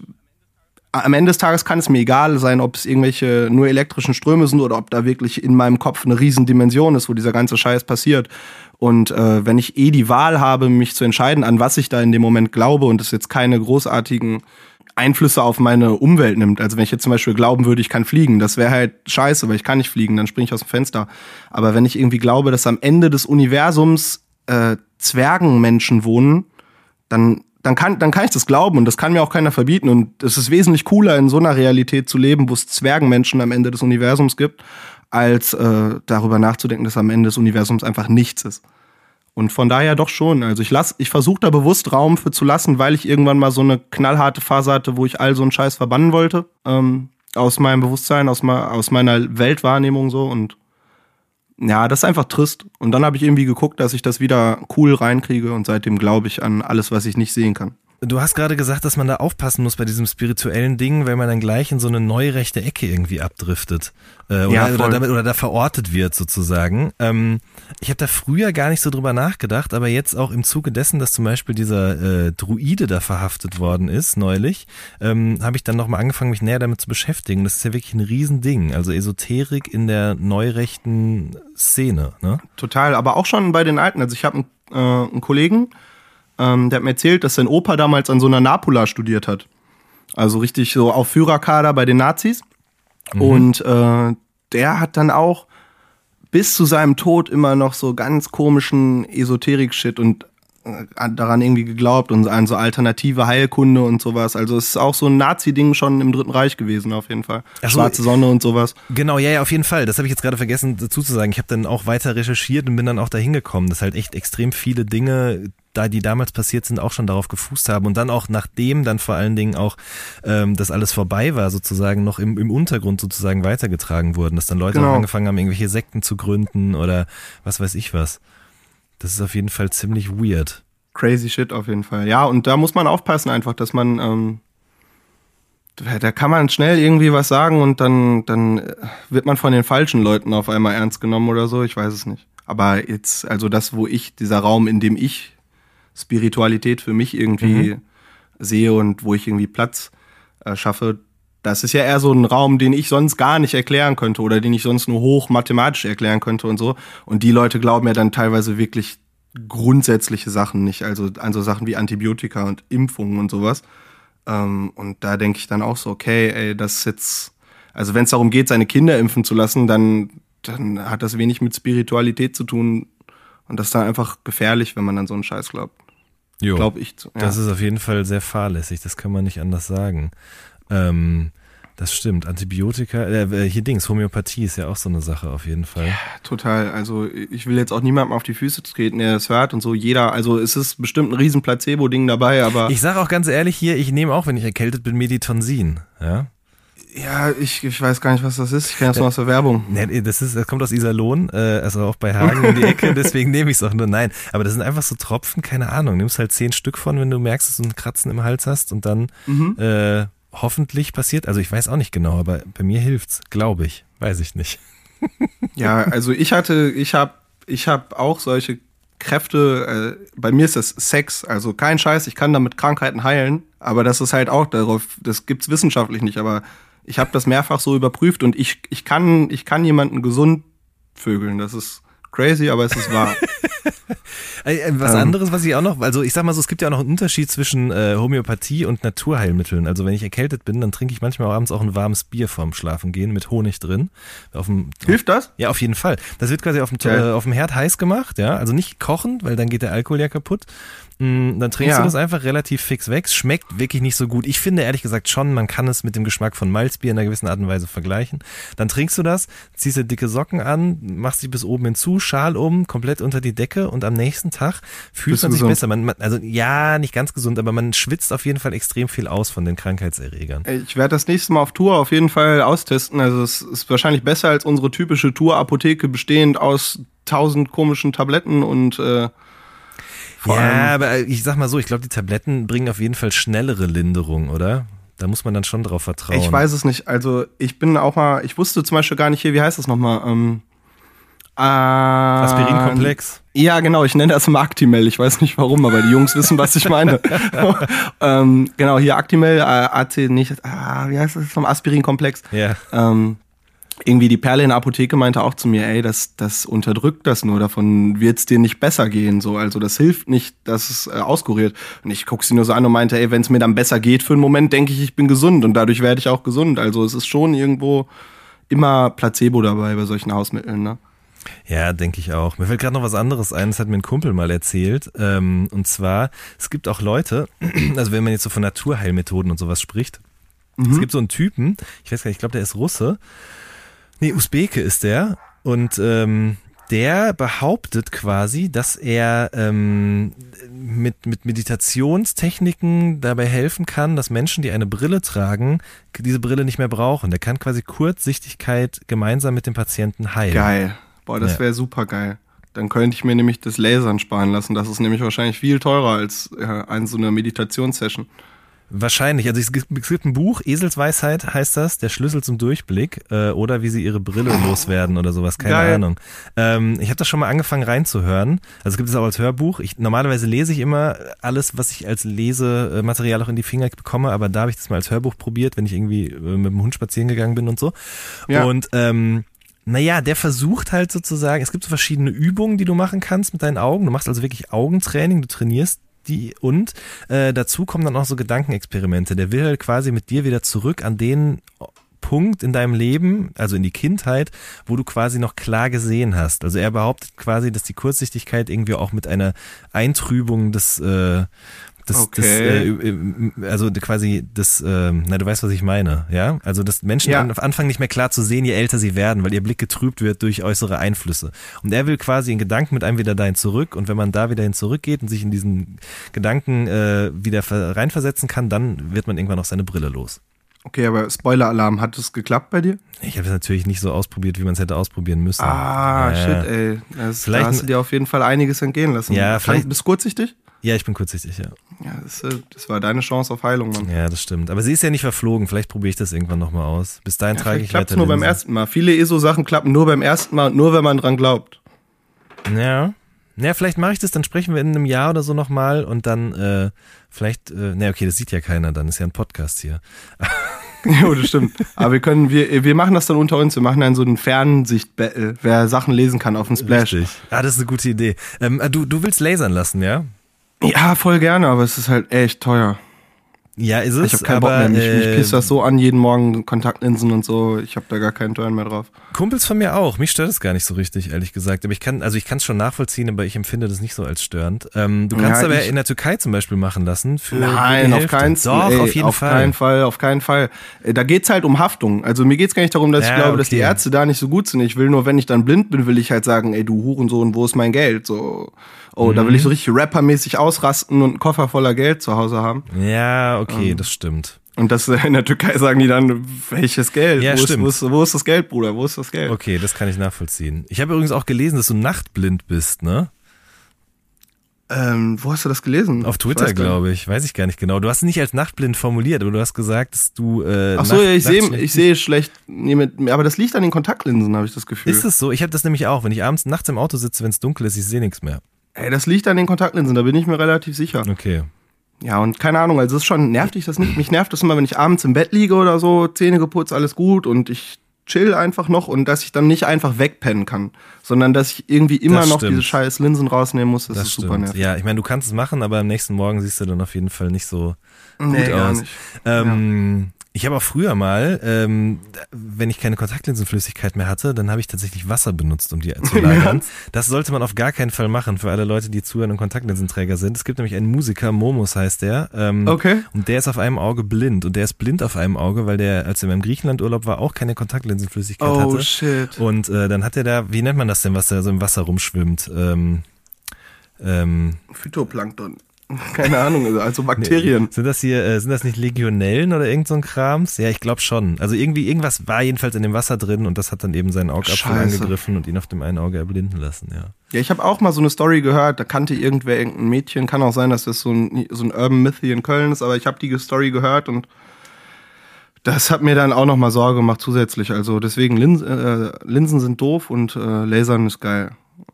am Ende des Tages kann es mir egal sein, ob es irgendwelche nur elektrischen Ströme sind oder ob da wirklich in meinem Kopf eine Riesendimension ist, wo dieser ganze Scheiß passiert. Und äh, wenn ich eh die Wahl habe, mich zu entscheiden, an was ich da in dem Moment glaube und es jetzt keine großartigen Einflüsse auf meine Umwelt nimmt. Also wenn ich jetzt zum Beispiel glauben würde, ich kann fliegen, das wäre halt scheiße, weil ich kann nicht fliegen, dann springe ich aus dem Fenster. Aber wenn ich irgendwie glaube, dass am Ende des Universums äh, Zwergenmenschen wohnen, dann dann kann, dann kann ich das glauben und das kann mir auch keiner verbieten. Und es ist wesentlich cooler, in so einer Realität zu leben, wo es Zwergenmenschen am Ende des Universums gibt, als äh, darüber nachzudenken, dass am Ende des Universums einfach nichts ist. Und von daher doch schon. Also ich lass, ich versuche da bewusst Raum für zu lassen, weil ich irgendwann mal so eine knallharte Phase hatte, wo ich all so einen Scheiß verbannen wollte. Ähm, aus meinem Bewusstsein, aus, aus meiner Weltwahrnehmung so. Und ja, das ist einfach trist. Und dann habe ich irgendwie geguckt, dass ich das wieder cool reinkriege und seitdem glaube ich an alles, was ich nicht sehen kann.
Du hast gerade gesagt, dass man da aufpassen muss bei diesem spirituellen Ding, weil man dann gleich in so eine neurechte Ecke irgendwie abdriftet. Äh, oder,
Ja,
oder, damit, oder da verortet wird sozusagen. Ähm, ich habe da früher gar nicht so drüber nachgedacht, aber jetzt auch im Zuge dessen, dass zum Beispiel dieser äh, Druide da verhaftet worden ist, neulich, ähm, habe ich dann nochmal angefangen, mich näher damit zu beschäftigen. Das ist ja wirklich ein Riesending. Also Esoterik in der neurechten Szene. Ne?
Total, aber auch schon bei den Alten. Also ich habe einen, äh, einen Kollegen, ähm, der hat mir erzählt, dass sein Opa damals an so einer Napula studiert hat. Also richtig so auf Führerkader bei den Nazis. Und äh, der hat dann auch bis zu seinem Tod immer noch so ganz komischen Esoterik-Shit und daran irgendwie geglaubt und an so alternative Heilkunde und sowas. Also es ist auch so ein Nazi-Ding schon im Dritten Reich gewesen, auf jeden Fall.
So,
Schwarze Sonne und sowas.
Genau, ja, ja, auf jeden Fall. Das habe ich jetzt gerade vergessen dazu zu sagen. Ich habe dann auch weiter recherchiert und bin dann auch dahin gekommen, dass halt echt extrem viele Dinge, da die damals passiert sind, auch schon darauf gefußt haben und dann auch nachdem dann vor allen Dingen auch ähm, das alles vorbei war, sozusagen noch im, im Untergrund sozusagen weitergetragen wurden, dass dann Leute
Genau.
auch angefangen haben, irgendwelche Sekten zu gründen oder was weiß ich was. Das ist auf jeden Fall ziemlich weird.
Crazy shit auf jeden Fall. Ja, und da muss man aufpassen einfach, dass man, ähm, da kann man schnell irgendwie was sagen und dann, dann äh, wird man von den falschen Leuten auf einmal ernst genommen oder so. Ich weiß es nicht. Aber jetzt, also das, wo ich, dieser Raum, in dem ich Spiritualität für mich irgendwie sehe und wo ich irgendwie Platz äh, schaffe, das ist ja eher so ein Raum, den ich sonst gar nicht erklären könnte oder den ich sonst nur hoch mathematisch erklären könnte und so. Und die Leute glauben ja dann teilweise wirklich grundsätzliche Sachen nicht, also an so Sachen wie Antibiotika und Impfungen und sowas. Ähm, und da denke ich dann auch so, okay, ey, das ist jetzt, also wenn es darum geht, seine Kinder impfen zu lassen, dann, dann hat das wenig mit Spiritualität zu tun. Und das ist dann einfach gefährlich, wenn man an so einen Scheiß glaubt.
Jo.
Glaube ich. Ja.
Das ist auf jeden Fall sehr fahrlässig, das kann man nicht anders sagen. Ähm, das stimmt. Antibiotika, äh, hier Dings, Homöopathie ist ja auch so eine Sache auf jeden Fall.
Total. Also ich will jetzt auch niemandem auf die Füße treten, der das hört und so. Jeder, also es ist bestimmt ein riesen Placebo-Ding dabei, aber
Ich sage auch ganz ehrlich hier, ich nehme auch, wenn ich erkältet bin, Meditonsin. Ja?
ja, ich, ich weiß gar nicht, was das ist. Ich kenne das nur aus der Werbung.
Nee, das, ist, das kommt aus Iserlohn, äh, also auch bei Hagen um die Ecke, deswegen nehme ich es auch nur. Nein, aber das sind einfach so Tropfen, keine Ahnung. Nimmst halt zehn Stück von, wenn du merkst, dass du einen Kratzen im Hals hast und dann äh, hoffentlich passiert. Also ich weiß auch nicht genau, aber bei mir hilft's, glaube ich. Weiß ich nicht.
Ja, also ich hatte, ich habe ich hab auch solche Kräfte, äh, bei mir ist das Sex, also kein Scheiß, ich kann damit Krankheiten heilen, aber das ist halt auch darauf, das gibt's wissenschaftlich nicht, aber ich habe das mehrfach so überprüft und ich, ich kann, ich kann jemanden gesund vögeln, das ist crazy, aber es ist wahr.
Was
Ähm.
anderes, was ich auch noch, also ich sag mal so, es gibt ja auch noch einen Unterschied zwischen äh, Homöopathie und Naturheilmitteln. Also wenn ich erkältet bin, dann trinke ich manchmal abends auch ein warmes Bier vorm Schlafengehen mit Honig drin. Auf dem,
Hilft das?
Ja, auf jeden Fall. Das wird quasi auf dem,
Geil.
äh, auf dem Herd heiß gemacht, ja. Also nicht kochen, weil dann geht der Alkohol ja kaputt. Mm, Dann trinkst
Ja.
du das einfach relativ fix weg. Es Schmeckt wirklich nicht so gut. Ich finde ehrlich gesagt schon, man kann es mit dem Geschmack von Malzbier in einer gewissen Art und Weise vergleichen. Dann trinkst du das, ziehst dir dicke Socken an, machst dich bis oben hinzu, Schal um, komplett unter die Decke und am nächsten Tag fühlt
Bist
man sich
gesund?
besser. Man, man, also ja, nicht ganz gesund, aber man schwitzt auf jeden Fall extrem viel aus von den Krankheitserregern.
Ich werde das nächste Mal auf Tour auf jeden Fall austesten. Also es ist wahrscheinlich besser als unsere typische Tour-Apotheke bestehend aus tausend komischen Tabletten und äh, vor
Ja, aber ich sag mal so, ich glaube, die Tabletten bringen auf jeden Fall schnellere Linderung, oder? Da muss man dann schon drauf vertrauen.
Ich weiß es nicht. Also ich bin auch mal, ich wusste zum Beispiel gar nicht hier, wie heißt das nochmal? Ähm, äh,
Aspirinkomplex.
Ja, genau, ich nenne das immer Actimel. Ich weiß nicht warum, aber die Jungs wissen, was ich meine. ähm, genau, hier Actimel, äh, AC, nicht, ah, wie heißt das nochmal? Aspirinkomplex.
Ja.
Ähm, irgendwie die Perle in der Apotheke meinte auch zu mir, ey, das, das unterdrückt das nur, davon wird's dir nicht besser gehen, so, also das hilft nicht, dass es äh, auskuriert. Und ich guck sie nur so an und meinte, ey, wenn es mir dann besser geht für einen Moment, denke ich, ich bin gesund und dadurch werde ich auch gesund. Also es ist schon irgendwo immer Placebo dabei bei solchen Hausmitteln, ne?
Ja, denke ich auch. Mir fällt gerade noch was anderes ein, das hat mir ein Kumpel mal erzählt. Ähm, und zwar, es gibt auch Leute, also wenn man jetzt so von Naturheilmethoden und sowas spricht, es gibt so einen Typen, ich weiß gar nicht, ich glaube, der ist Russe. Nee, Usbeke ist der. Und ähm, der behauptet quasi, dass er ähm, mit, mit Meditationstechniken dabei helfen kann, dass Menschen, die eine Brille tragen, diese Brille nicht mehr brauchen. Der kann quasi Kurzsichtigkeit gemeinsam mit dem Patienten heilen.
Geil. Boah, das
Ja.
wäre super geil. Dann könnte ich mir nämlich das Lasern sparen lassen. Das ist nämlich wahrscheinlich viel teurer als äh, eine so eine Meditationssession.
Wahrscheinlich. Also es gibt, es gibt ein Buch, Eselsweisheit heißt das, der Schlüssel zum Durchblick äh, oder wie sie ihre Brille loswerden oder sowas, keine
Geil.
Ahnung. Ähm, ich habe das schon mal angefangen reinzuhören. Also es gibt es auch als Hörbuch. Ich, normalerweise lese ich immer alles, was ich als Lesematerial auch in die Finger bekomme, aber da habe ich das mal als Hörbuch probiert, wenn ich irgendwie äh, mit dem Hund spazieren gegangen bin und so.
Ja.
Und ähm, naja, der versucht halt sozusagen, es gibt so verschiedene Übungen, die du machen kannst mit deinen Augen. Du machst also wirklich Augentraining, du trainierst die und äh, dazu kommen dann auch so Gedankenexperimente. Der will halt quasi mit dir wieder zurück an den Punkt in deinem Leben, also in die Kindheit, wo du quasi noch klar gesehen hast. Also er behauptet quasi, dass die Kurzsichtigkeit irgendwie auch mit einer Eintrübung des äh, das,
Okay.
das äh, äh, also quasi das, äh, na du weißt, was ich meine, ja? Also dass Menschen
Ja.
an, anfangen nicht mehr klar zu sehen, je älter sie werden, weil ihr Blick getrübt wird durch äußere Einflüsse. Und er will quasi in Gedanken mit einem wieder dahin zurück und wenn man da wieder hin zurückgeht und sich in diesen Gedanken äh, wieder ver- reinversetzen kann, dann wird man irgendwann auch seine Brille los.
Okay, aber Spoiler-Alarm, hat es geklappt bei dir?
Ich habe es natürlich nicht so ausprobiert, wie man es hätte ausprobieren müssen.
Ah,
Ja.
shit, ey. Das,
Vielleicht
da hast du dir auf jeden Fall einiges entgehen lassen.
Ja, vielleicht-
Bist du kurzsichtig?
Ja, ich bin kurzsichtig, ja.
Ja, das, äh, das war deine Chance auf Heilung, Mann.
Ja, das stimmt. Aber sie ist ja nicht verflogen. Vielleicht probiere ich das irgendwann nochmal aus. Bis dahin trage
Vielleicht
ich
klappt
weiter
nur beim ersten Mal. Viele ESO-Sachen klappen nur beim ersten Mal und nur, wenn man dran glaubt.
Ja. Ja, vielleicht mache ich das, dann sprechen wir in einem Jahr oder so nochmal und dann äh, vielleicht, äh, ne, okay, das sieht ja keiner, dann ist ja ein Podcast hier.
jo, das stimmt. Aber wir können, wir, wir machen das dann unter uns. Wir machen dann so einen Fernsicht-Battle, wer Sachen lesen kann auf dem Splash.
Richtig. Ah, das ist eine gute Idee. Ähm, äh, du, du willst lasern lassen, ja?
Ja, voll gerne, aber es ist halt echt teuer.
Ja, ist es.
Ich habe keinen
aber,
Bock mehr. Mich, mich
äh,
pisst das so an, jeden Morgen Kontaktlinsen und so. Ich habe da gar keinen Turn mehr drauf.
Kumpels von mir auch. Mich stört es gar nicht so richtig, ehrlich gesagt. Aber ich kann, also ich kann es schon nachvollziehen, aber ich empfinde das nicht so als störend. Ähm, du kannst
Ja,
aber in der Türkei zum Beispiel machen lassen. Für
Nein, auf keinen
Doch,
ey,
auf jeden
auf
Fall.
keinen Fall, auf keinen Fall. Äh, Da geht's halt um Haftung. Also mir geht's gar nicht darum, dass
Ja,
ich glaube, dass die
okay.
Ärzte da nicht so gut sind. Ich will nur, wenn ich dann blind bin, will ich halt sagen, ey, du Hurensohn, wo ist mein Geld? So, oh, da
Mhm.
will ich so richtig rappermäßig ausrasten und einen Koffer voller Geld zu Hause haben.
Ja, okay,
Ähm.
das stimmt.
Und das äh, in der Türkei sagen die dann, welches Geld?
Ja,
wo, ist,
stimmt.
wo, ist, wo ist das Geld, Bruder? Wo ist das Geld?
Okay, das kann ich nachvollziehen. Ich habe übrigens auch gelesen, dass du nachtblind bist, ne?
Ähm, wo hast du das gelesen?
Auf Twitter, glaube ich. Weiß ich gar nicht genau. Du hast es nicht als nachtblind formuliert, aber du hast gesagt, dass du. Äh,
Ach so,
Nacht-
ja, ich sehe ich sehe schlecht, nee, mit, aber das liegt an den Kontaktlinsen, habe ich das Gefühl.
Ist es so? Ich habe das nämlich auch. Wenn ich abends nachts im Auto sitze, wenn es dunkel ist, ich sehe nichts mehr.
Ey, das liegt an den Kontaktlinsen, da bin ich mir relativ sicher.
Okay.
Ja, und keine Ahnung, also es ist schon, nervt dich das nicht? Mich nervt das immer, wenn ich abends im Bett liege oder so, Zähne geputzt, alles gut und ich chill einfach noch und dass ich dann nicht einfach wegpennen kann, sondern dass ich irgendwie immer noch diese scheiß Linsen rausnehmen muss, das,
Das,
ist
stimmt.
super nervig.
Ja, ich meine, du kannst es machen, aber am nächsten Morgen siehst du dann auf jeden Fall nicht so gut
Nee, gar
aus. Ähm, Ich habe auch früher mal, ähm, wenn ich keine Kontaktlinsenflüssigkeit mehr hatte, dann habe ich tatsächlich Wasser benutzt, um die zu lagern. Das sollte man auf gar keinen Fall machen für alle Leute, die zuhören und Kontaktlinsenträger sind. Es gibt nämlich einen Musiker, Momus heißt der. Ähm,
Okay.
Und der ist auf einem Auge blind. Und der ist blind auf einem Auge, weil der, als er im Griechenlandurlaub war, auch keine Kontaktlinsenflüssigkeit
Oh
hatte.
shit.
Und äh, dann hat er da, wie nennt man das denn, was da so im Wasser rumschwimmt? Ähm, ähm,
Phytoplankton. Keine Ahnung, also Bakterien.
sind das hier, äh, sind das nicht Legionellen oder irgend so ein Krams? Ja, ich glaube schon. Also irgendwie, irgendwas war jedenfalls in dem Wasser drin und das hat dann eben seinen Augapfel angegriffen und ihn auf dem einen Auge erblinden lassen, ja.
Ja, ich habe auch mal so eine Story gehört, da kannte irgendwer irgendein Mädchen, kann auch sein, dass das so ein, so ein Urban Myth hier in Köln ist, aber ich habe die Story gehört und das hat mir dann auch nochmal Sorge gemacht zusätzlich. Also deswegen Linsen, äh, Linsen sind doof und äh, Lasern ist geil.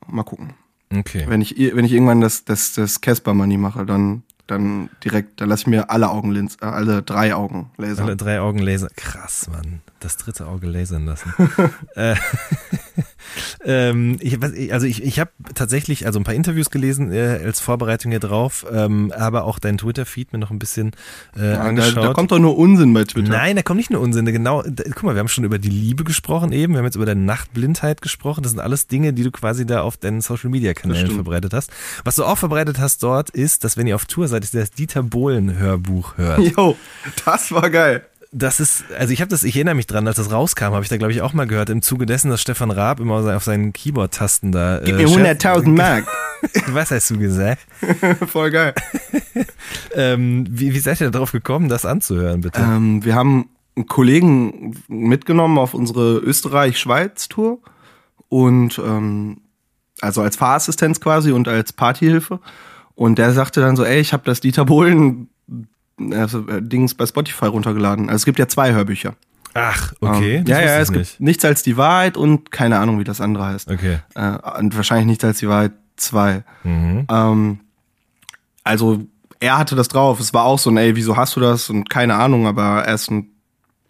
Mal gucken.
Okay.
Wenn ich, wenn ich irgendwann das, das, das Casper Money mache, dann, dann direkt, dann lasse ich mir alle Augen äh, alle drei Augen lasern.
Alle drei Augen Laser. Krass, Mann. Das dritte Auge lasern lassen. äh, ähm, ich, also ich, ich habe tatsächlich also ein paar Interviews gelesen äh, als Vorbereitung hier drauf, ähm, aber auch dein Twitter-Feed mir noch ein bisschen äh,
Ja, da,
angeschaut.
da kommt doch nur Unsinn bei Twitter.
Nein, da kommt nicht nur Unsinn. Genau, da, guck mal, wir haben schon über die Liebe gesprochen eben, wir haben jetzt über deine Nachtblindheit gesprochen. Das sind alles Dinge, die du quasi da auf deinen Social Media
Das
Kanälen
stimmt.
verbreitet hast. Was du auch verbreitet hast dort ist, dass wenn ihr auf Tour seid, ist das Dieter Bohlen Hörbuch hört.
Jo, das war geil.
Das ist, also ich habe das, ich erinnere mich dran, als das rauskam, habe ich da glaube ich auch mal gehört, im Zuge dessen, dass Stefan Raab immer auf seinen Keyboard-Tasten da.
Gib
äh,
mir
Chef-
100.000 Mark.
Was hast du gesagt?
Voll geil.
Ähm, wie, wie seid ihr darauf gekommen, das anzuhören, bitte?
Ähm, wir haben einen Kollegen mitgenommen auf unsere Österreich-Schweiz-Tour und ähm, also als Fahrassistenz quasi und als Partyhilfe. Und der sagte dann so, ey, ich habe das Dieter Bohlen also, äh, Dings bei Spotify runtergeladen. Also es gibt ja zwei Hörbücher.
Ach, okay.
Ähm, ja, ja, es gibt
nicht.
nichts als die Wahrheit und keine Ahnung, wie das andere heißt.
Okay.
Äh, und wahrscheinlich nichts als die Wahrheit 2.
Mhm.
Ähm, also er hatte das drauf. Es war auch so ein, ey, wieso hast du das? Und keine Ahnung, aber er ist ein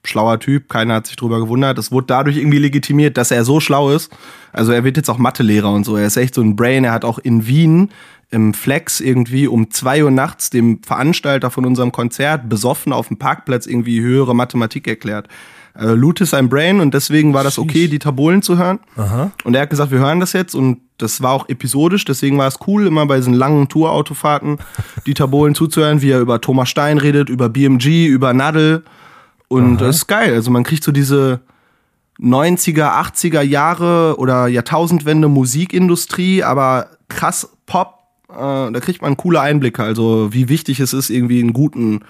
schlauer Typ. Keiner hat sich drüber gewundert. Es wurde dadurch irgendwie legitimiert, dass er so schlau ist. Also er wird jetzt auch Mathelehrer und so. Er ist echt so ein Brain. Er hat auch in Wien im Flex irgendwie um zwei Uhr nachts dem Veranstalter von unserem Konzert besoffen auf dem Parkplatz irgendwie höhere Mathematik erklärt. Äh, Loot ist ein Brain und deswegen war das okay, die Tabolen zu hören.
Aha.
Und er hat gesagt, wir hören das jetzt und das war auch episodisch, deswegen war es cool, immer bei diesen langen Tourautofahrten die Tabolen zuzuhören, wie er über Thomas Stein redet, über BMG, über Nadel. Und das ist geil. Also man kriegt so diese 90er, 80er Jahre oder Jahrtausendwende Musikindustrie, aber krass Pop. Äh, da kriegt man coole Einblicke. Also wie wichtig es ist, irgendwie einen guten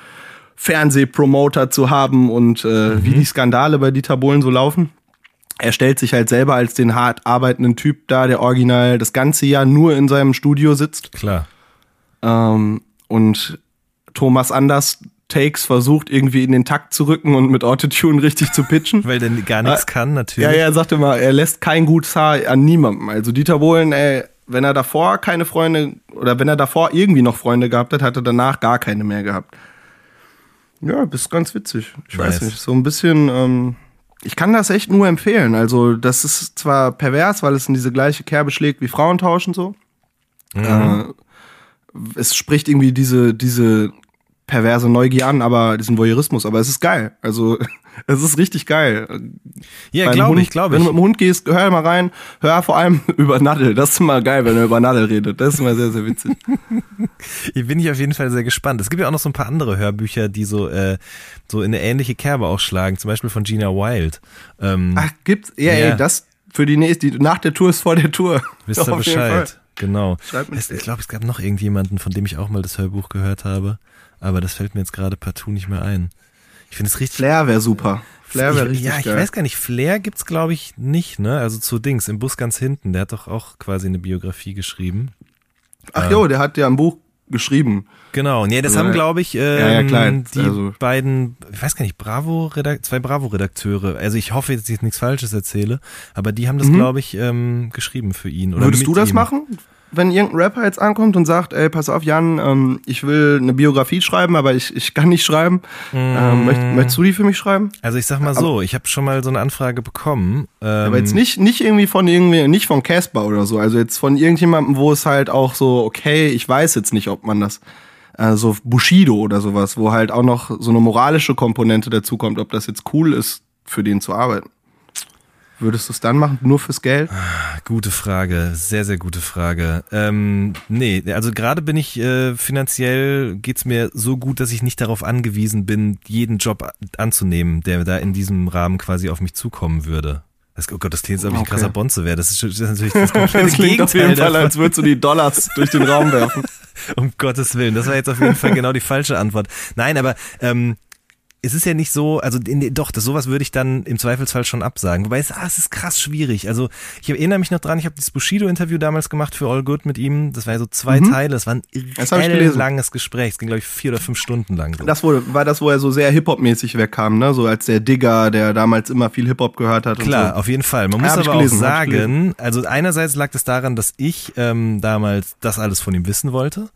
Fernsehpromoter zu haben und äh, wie die Skandale bei Dieter Bohlen so laufen. Er stellt sich halt selber als den hart arbeitenden Typ da, der original das ganze Jahr nur in seinem Studio sitzt.
Klar.
Ähm, und Thomas Anders Takes versucht irgendwie in den Takt zu rücken und mit Autotune richtig zu pitchen.
Weil der gar nichts kann,
Ja,
natürlich.
ja, er sagte mal, er lässt kein gutes Haar an niemandem. Also Dieter Bohlen, ey, wenn er davor keine Freunde oder wenn er davor irgendwie noch Freunde gehabt hat, hat er danach gar keine mehr gehabt. Ja, das ist ganz witzig. Ich weiß
Nice.
nicht, so ein bisschen, ähm, ich kann das echt nur empfehlen. Also das ist zwar pervers, weil es in diese gleiche Kerbe schlägt wie Frauentausch und so. Äh, es spricht irgendwie diese, diese perverse Neugier an, aber diesen Voyeurismus, aber es ist geil. Also es ist richtig geil.
Ja, glaube ich, glaube
Wenn
ich.
du mit dem Hund gehst, hör mal rein, hör vor allem über Nadel. Das ist immer geil, wenn er über Nadel redet. Das ist immer sehr, sehr witzig.
Hier bin ich auf jeden Fall sehr gespannt. Es gibt ja auch noch so ein paar andere Hörbücher, die so, äh, so in eine ähnliche Kerbe auch schlagen. Zum Beispiel von Gina Wild. Ähm,
Ach, gibt's? Ja,
Ja.
ey, das für die nächste, die, nach der Tour ist vor der Tour.
wisst ihr. Bescheid? Genau. Es, ich glaube, es gab noch irgendjemanden, von dem ich auch mal das Hörbuch gehört habe. Aber das fällt mir jetzt gerade partout nicht mehr ein. Ich finde es richtig.
Flair wäre super. Flair wäre
ich,
richtig
ja, ich
geil.
weiß gar nicht, Flair gibt's glaube ich nicht, ne? Also zu Dings, im Bus ganz hinten, der hat doch auch quasi eine Biografie geschrieben.
Ach jo, der hat ja ein Buch geschrieben.
Genau, nee, das
Also,
haben glaube ich ähm,
ja, klar,
die
also-
beiden, ich weiß gar nicht, Bravo zwei Bravo Redakteure. Also ich hoffe, dass ich jetzt nichts Falsches erzähle, aber die haben das glaube ich ähm, geschrieben für ihn oder
Mhm. Würdest du das
ihm.
machen? Wenn irgendein Rapper jetzt ankommt und sagt, ey, pass auf, Jan, ähm, ich will eine Biografie schreiben, aber ich, ich kann nicht schreiben. Ähm, möcht, möchtest du die für mich schreiben?
Also ich sag mal so, ich habe schon mal so eine Anfrage bekommen. Ähm,
Aber jetzt nicht, nicht irgendwie von irgendwie, nicht von Casper oder so. Also jetzt von irgendjemandem, wo es halt auch so, okay, ich weiß jetzt nicht, ob man das, äh, so Bushido oder sowas, wo halt auch noch so eine moralische Komponente dazukommt, ob das jetzt cool ist, für den zu arbeiten. Würdest du es dann machen, nur fürs Geld?
Gute Frage, sehr, sehr gute Frage. Ähm, nee, also gerade bin ich äh, finanziell geht's mir so gut, dass ich nicht darauf angewiesen bin, jeden Job anzunehmen, der da in diesem Rahmen quasi auf mich zukommen würde. Das, oh Gott, das klingt, als ob ich ein
Okay.
krasser Bonze wäre. Das ist, das ist natürlich das komplette
Das klingt auf
Gegenteil
jeden Fall, als würdest du die Dollars durch den Raum werfen.
Um Gottes Willen, das war jetzt auf jeden Fall genau die falsche Antwort. Nein, aber ähm, es ist ja nicht so, also in, doch, das sowas würde ich dann im Zweifelsfall schon absagen. Wobei es, ah, es ist krass schwierig. Also ich erinnere mich noch dran, ich habe dieses Bushido-Interview damals gemacht für All Good mit ihm. Das war ja so zwei Teile, das war ein
Mhm. Das
langes Gespräch. Es ging, glaube ich, vier oder fünf Stunden lang. So.
Das wurde, war das, wo er so sehr Hip-Hop-mäßig wegkam, ne? So als der Digger, der damals immer viel Hip-Hop gehört hat.
Klar,
Und so.
auf jeden Fall. Man
Ja,
muss
ich
aber
gelesen,
auch sagen, also einerseits lag es daran, dass ich ähm, damals das alles von ihm wissen wollte,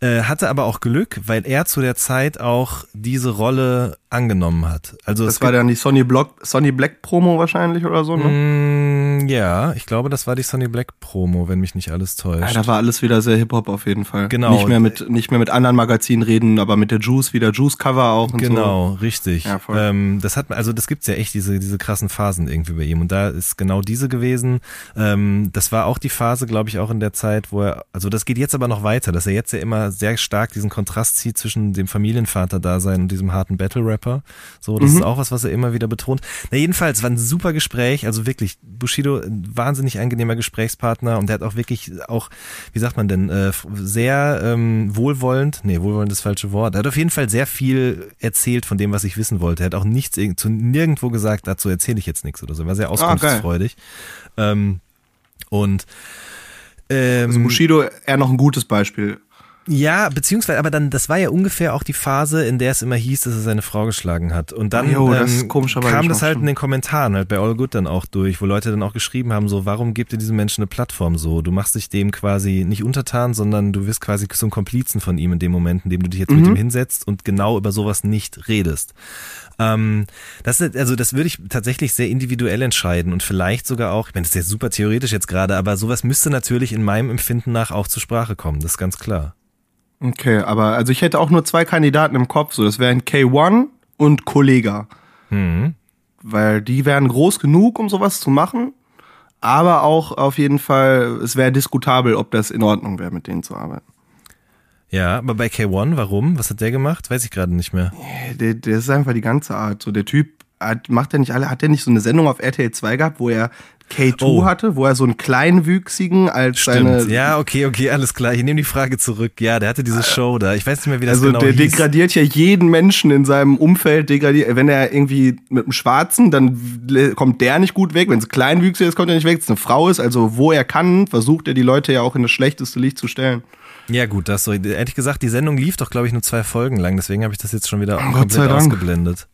äh, hatte aber auch Glück, weil er zu der Zeit auch diese Rolle angenommen hat. Also es
Das war dann die Sonny, Block, Sonny Black Promo wahrscheinlich oder so, ne?
Mm, ja, ich glaube, das war die Sonny Black Promo, wenn mich nicht alles täuscht.
Ja, da war alles wieder sehr Hip-Hop auf jeden Fall.
Genau.
Nicht mehr mit, nicht mehr mit anderen Magazinen reden, aber mit der Juice, wieder Juice-Cover auch und so.
Genau, richtig.
Ja, voll.
ähm, das hat, also das gibt's ja echt diese diese krassen Phasen irgendwie bei ihm und da ist genau diese gewesen. Ähm, das war auch die Phase, glaube ich, auch in der Zeit, wo er, also das geht jetzt aber noch weiter, dass er jetzt ja immer sehr stark diesen Kontrast zieht zwischen dem Familienvater-Dasein und diesem harten Battle-Rapper. So, das ist auch was, was er immer wieder betont. Na jedenfalls war ein super Gespräch, also wirklich Bushido, ein wahnsinnig angenehmer Gesprächspartner und der hat auch wirklich auch, wie sagt man denn, äh, sehr ähm, wohlwollend, nee, wohlwollend ist das falsche Wort. Er hat auf jeden Fall sehr viel erzählt von dem, was ich wissen wollte. Er hat auch nichts zu nirgendwo gesagt, dazu erzähle ich jetzt nichts oder so. Er war sehr auskunftsfreudig. ähm, und Ähm,
Also Bushido eher noch ein gutes Beispiel.
Ja, beziehungsweise, aber dann, das war ja ungefähr auch die Phase, in der es immer hieß, dass er seine Frau geschlagen hat. Und dann
Jo,
ähm, kam
schon
das halt
stimmt.
in den Kommentaren, halt bei All Good dann auch durch, wo Leute dann auch geschrieben haben, so, warum gebt ihr diesem Menschen eine Plattform so? Du machst dich dem quasi nicht untertan, sondern du wirst quasi zum Komplizen von ihm in dem Moment, in dem du dich jetzt
Mhm.
mit ihm hinsetzt und genau über sowas nicht redest. Ähm, das ist, also das würde ich tatsächlich sehr individuell entscheiden und vielleicht sogar auch, ich meine, das ist jetzt super theoretisch jetzt gerade, aber sowas müsste natürlich in meinem Empfinden nach auch zur Sprache kommen, das ist ganz klar.
Okay, aber also ich hätte auch nur zwei Kandidaten im Kopf, so das wären K1 und Kollega.
Mhm.
Weil die wären groß genug, um sowas zu machen. Aber auch auf jeden Fall, es wäre diskutabel, ob das in Ordnung wäre, mit denen zu arbeiten.
Ja, aber bei K1, warum? Was hat der gemacht? Weiß ich gerade nicht mehr.
Der, der ist einfach die ganze Art. So der Typ hat, macht er nicht alle, hat er nicht so eine Sendung auf RTL 2 gehabt, wo er K2
Oh.
hatte, wo er so einen kleinwüchsigen als
Stimmt.
seine.
Ja, okay, okay, alles klar. Ich nehme die Frage zurück. Ja, der hatte diese Show da. Ich weiß nicht mehr, wie das
Also
genau
der
hieß.
degradiert ja jeden Menschen in seinem Umfeld, degradiert, wenn er irgendwie mit einem Schwarzen, dann kommt der nicht gut weg, wenn es kleinwüchsig ist, kommt er nicht weg, wenn es eine Frau ist, also wo er kann, versucht er die Leute ja auch in das schlechteste Licht zu stellen.
Ja, gut, das so. Ehrlich gesagt, die Sendung lief doch, glaube ich, nur zwei Folgen lang. Deswegen habe ich das jetzt schon wieder
Gott
komplett ausgeblendet.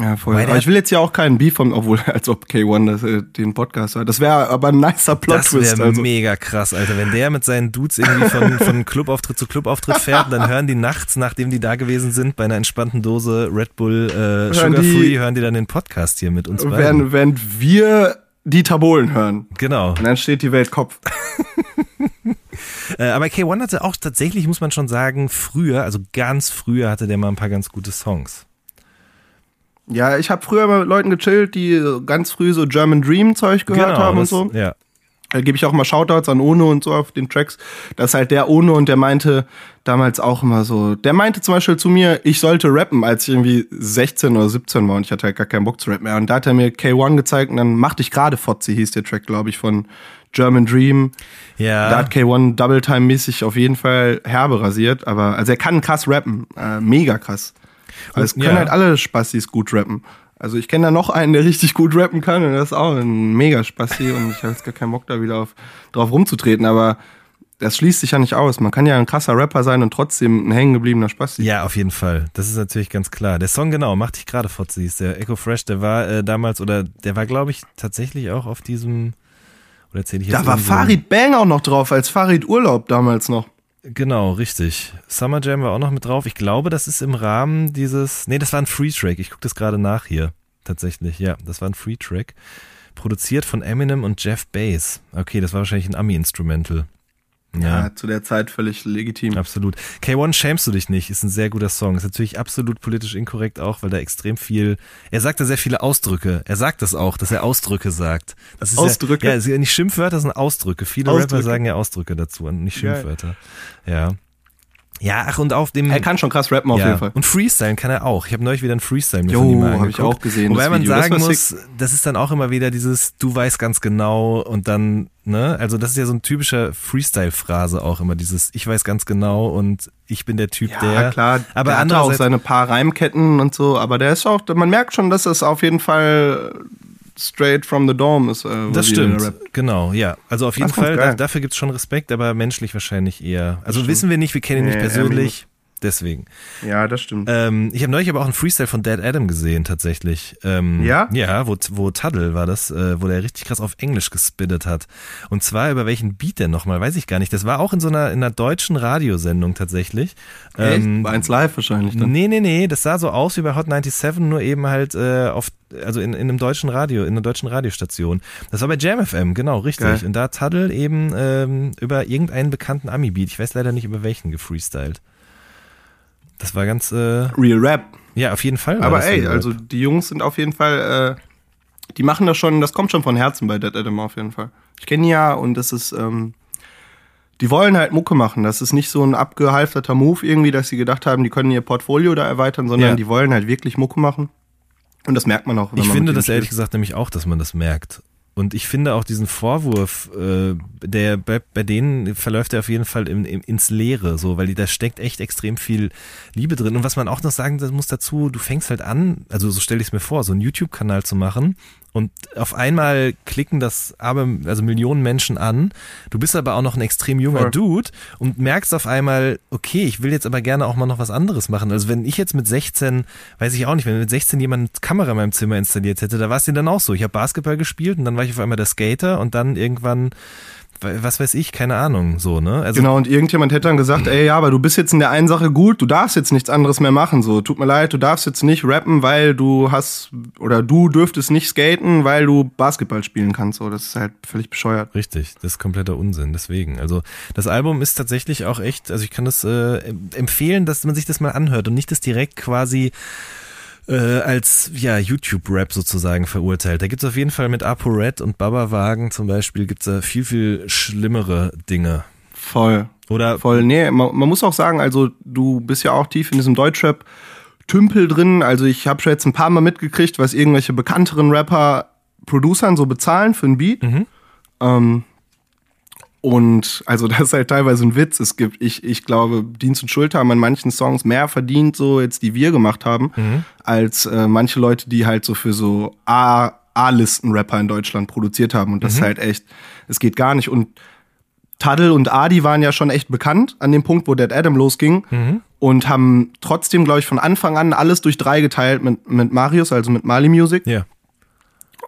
Ja, voll.
Weil
Aber ich will jetzt ja auch keinen Beef von, obwohl, als ob K1 das, äh, den Podcast hat. Das wäre aber ein nicer
Das
Plot-Twist.
wäre
Also.
mega krass, Alter. Wenn der mit seinen Dudes irgendwie von, von Clubauftritt zu Clubauftritt fährt, dann hören die nachts, nachdem die da gewesen sind, bei einer entspannten Dose Red Bull äh, Sugar
die-
Free, hören die dann den Podcast hier mit uns beiden.
Während, während wir die Tabolen hören.
Genau.
Und dann steht die Welt Kopf.
Äh, aber K1 hatte auch tatsächlich, muss man schon sagen, früher, also ganz früher hatte der mal ein paar ganz gute Songs.
Ja, ich habe früher mal mit Leuten gechillt, die ganz früh so German Dream Zeug gehört haben und
Genau, das-
so.
Ja.
Da gebe ich auch mal Shoutouts an Ono und so auf den Tracks. Das ist halt der Ono und der meinte damals auch immer so, der meinte zum Beispiel zu mir, ich sollte rappen, als ich irgendwie 16 oder 17 war und ich hatte halt gar keinen Bock zu rappen mehr. Und da hat er mir K1 gezeigt und dann mach dich gerade Fotzi hieß der Track, glaube ich, von German Dream.
Ja.
Da hat K1 Double Time mäßig auf jeden Fall herbe rasiert, aber also er kann krass rappen, äh, mega krass. Also es
Und-
können
ja.
halt alle Spastis gut rappen. Also ich kenne da noch einen, der richtig gut rappen kann und das ist auch ein mega Spasti und ich habe jetzt gar keinen Bock da wieder auf, drauf rumzutreten, aber das schließt sich ja nicht aus. Man kann ja ein krasser Rapper sein und trotzdem ein hängengebliebener Spasti.
Ja, auf jeden Fall. Das ist natürlich ganz klar. Der Song, genau, macht dich gerade Fotzis. Der Echo Fresh, der war äh, damals, oder der war, glaube ich, tatsächlich auch auf diesem, oder erzähle ich jetzt
Da war Farid Bang auch noch drauf, als Farid Urlaub damals noch.
Genau, richtig. Summer Jam war auch noch mit drauf. Ich glaube, das ist im Rahmen dieses, nee, das war ein Free-Track. Ich gucke das gerade nach hier. Tatsächlich, ja, das war ein Free-Track. Produziert von Eminem und Jeff Bass. Okay, das war wahrscheinlich ein Ami-Instrumental. Ja.
Ja, zu der Zeit völlig legitim.
Absolut. K1 schämst du dich nicht, ist ein sehr guter Song. Ist natürlich absolut politisch inkorrekt auch, weil da extrem viel, er sagt da sehr viele Ausdrücke. Er sagt das auch, dass er Ausdrücke sagt. Das ist
Ausdrücke?
Ja, ja, nicht Schimpfwörter, sondern Ausdrücke. Viele
Ausdrücke.
Rapper sagen ja Ausdrücke dazu und nicht
Geil.
Schimpfwörter. Ja. Ja, ach und auf dem
Er kann schon krass rappen auf
ja.
jeden Fall.
Und Freestyle kann er auch. Ich habe neulich wieder ein Freestyle
Jo,
von ihm mal
hab
angeguckt.
ich auch gesehen,
Wobei
das
man.
Das
sagen
war
muss, das ist dann auch immer wieder dieses, du weißt ganz genau und dann, ne, also das ist ja so ein typischer Freestyle-Phrase auch immer, dieses, ich weiß ganz genau und ich bin der Typ,
Ja,
der.
klar.
aber
der hat auch seine paar Reimketten und so, aber der ist auch, man merkt schon, dass das auf jeden Fall straight from the dome ist. Äh,
das stimmt, genau, ja. Also auf jeden Fall, da, dafür gibt's schon Respekt, aber menschlich wahrscheinlich eher. Also wissen wir nicht, wir kennen ihn nicht persönlich, deswegen.
Ja, das stimmt.
Ähm, ich habe neulich aber auch einen Freestyle von Dead Adam gesehen, tatsächlich. Ähm,
Ja?
Ja, wo, wo Tuddle war das, äh, wo der richtig krass auf Englisch gespittet hat. Und zwar über welchen Beat denn nochmal, weiß ich gar nicht. Das war auch in so einer, in einer deutschen Radiosendung tatsächlich.
Echt?
Ähm,
Bei 1 Live wahrscheinlich dann.
Nee, nee, nee, das sah so aus wie bei Hot 97, nur eben halt äh, auf, also in, in einem deutschen Radio, in einer deutschen Radiostation. Das war bei Jam FM, genau, richtig.
Geil.
Und da hat Tuddle eben ähm, über irgendeinen bekannten Ami-Beat, ich weiß leider nicht über welchen, gefreestylt. Das war ganz, äh,
Real Rap.
ja, auf jeden Fall. war
Aber ey, also die Jungs sind auf jeden Fall, äh, die machen das schon, das kommt schon von Herzen bei Dead Adam auf jeden Fall. Ich kenne die ja und das ist, ähm, die wollen halt Mucke machen. Das ist nicht so ein abgehalfterter Move irgendwie, dass sie gedacht haben, die können ihr Portfolio da erweitern, sondern
Ja.
die wollen halt wirklich Mucke machen. Und das merkt man auch.
ich finde das ehrlich gesagt nämlich auch, dass man das merkt. Und ich finde auch diesen Vorwurf, äh, der bei, bei denen verläuft er auf jeden Fall in, in, ins Leere, so, weil da steckt echt extrem viel Liebe drin. Und was man auch noch sagen muss dazu, du fängst halt an, also so stelle ich es mir vor, so einen YouTube-Kanal zu machen Und auf einmal klicken das aber, also Millionen Menschen an. Du bist aber auch noch ein extrem junger
Voll.
Dude und merkst auf einmal, okay, ich will jetzt aber gerne auch mal noch was anderes machen. Also wenn ich jetzt mit 16, weiß ich auch nicht, wenn mit 16 jemand eine Kamera in meinem Zimmer installiert hätte, da war es dir dann auch so. Ich habe Basketball gespielt und dann war ich auf einmal der Skater und dann irgendwann, was weiß ich, keine Ahnung, so, ne? Also
Genau, und irgendjemand hätte dann gesagt, ey, ja, aber du bist jetzt in der einen Sache gut, du darfst jetzt nichts anderes mehr machen, so. Tut mir leid, du darfst jetzt nicht rappen, weil du hast, oder du dürftest nicht skaten, weil du Basketball spielen kannst, so. Das ist halt völlig bescheuert.
Richtig, das ist kompletter Unsinn. Deswegen, also das Album ist tatsächlich auch echt, also ich kann das äh, empfehlen, dass man sich das mal anhört und nicht das direkt quasi äh, als ja YouTube-Rap sozusagen verurteilt. Da gibt's auf jeden Fall mit ApoRed und Baba Wagen zum Beispiel gibt's da viel, viel schlimmere Dinge.
Voll.
Oder
Voll. Nee, man, man muss auch sagen, also du bist ja auch tief in diesem Deutschrap Tümpel drin. Also ich habe schon jetzt ein paar Mal mitgekriegt, was irgendwelche bekannteren Rapper Producern so bezahlen für ein Beat. Ähm, und also das ist halt teilweise ein Witz. Es gibt, ich, ich glaube, Dienst und Schulter haben an manchen Songs mehr verdient, so jetzt die wir gemacht haben, als äh, manche Leute, die halt so für so A- A-Listen-Rapper in Deutschland produziert haben. Und das ist halt echt, es geht gar nicht. Und Taddel und Adi waren ja schon echt bekannt an dem Punkt, wo Dead Adam losging und haben trotzdem, glaube ich, von Anfang an alles durch drei geteilt mit, mit Marius, also mit Mali Music.
ja.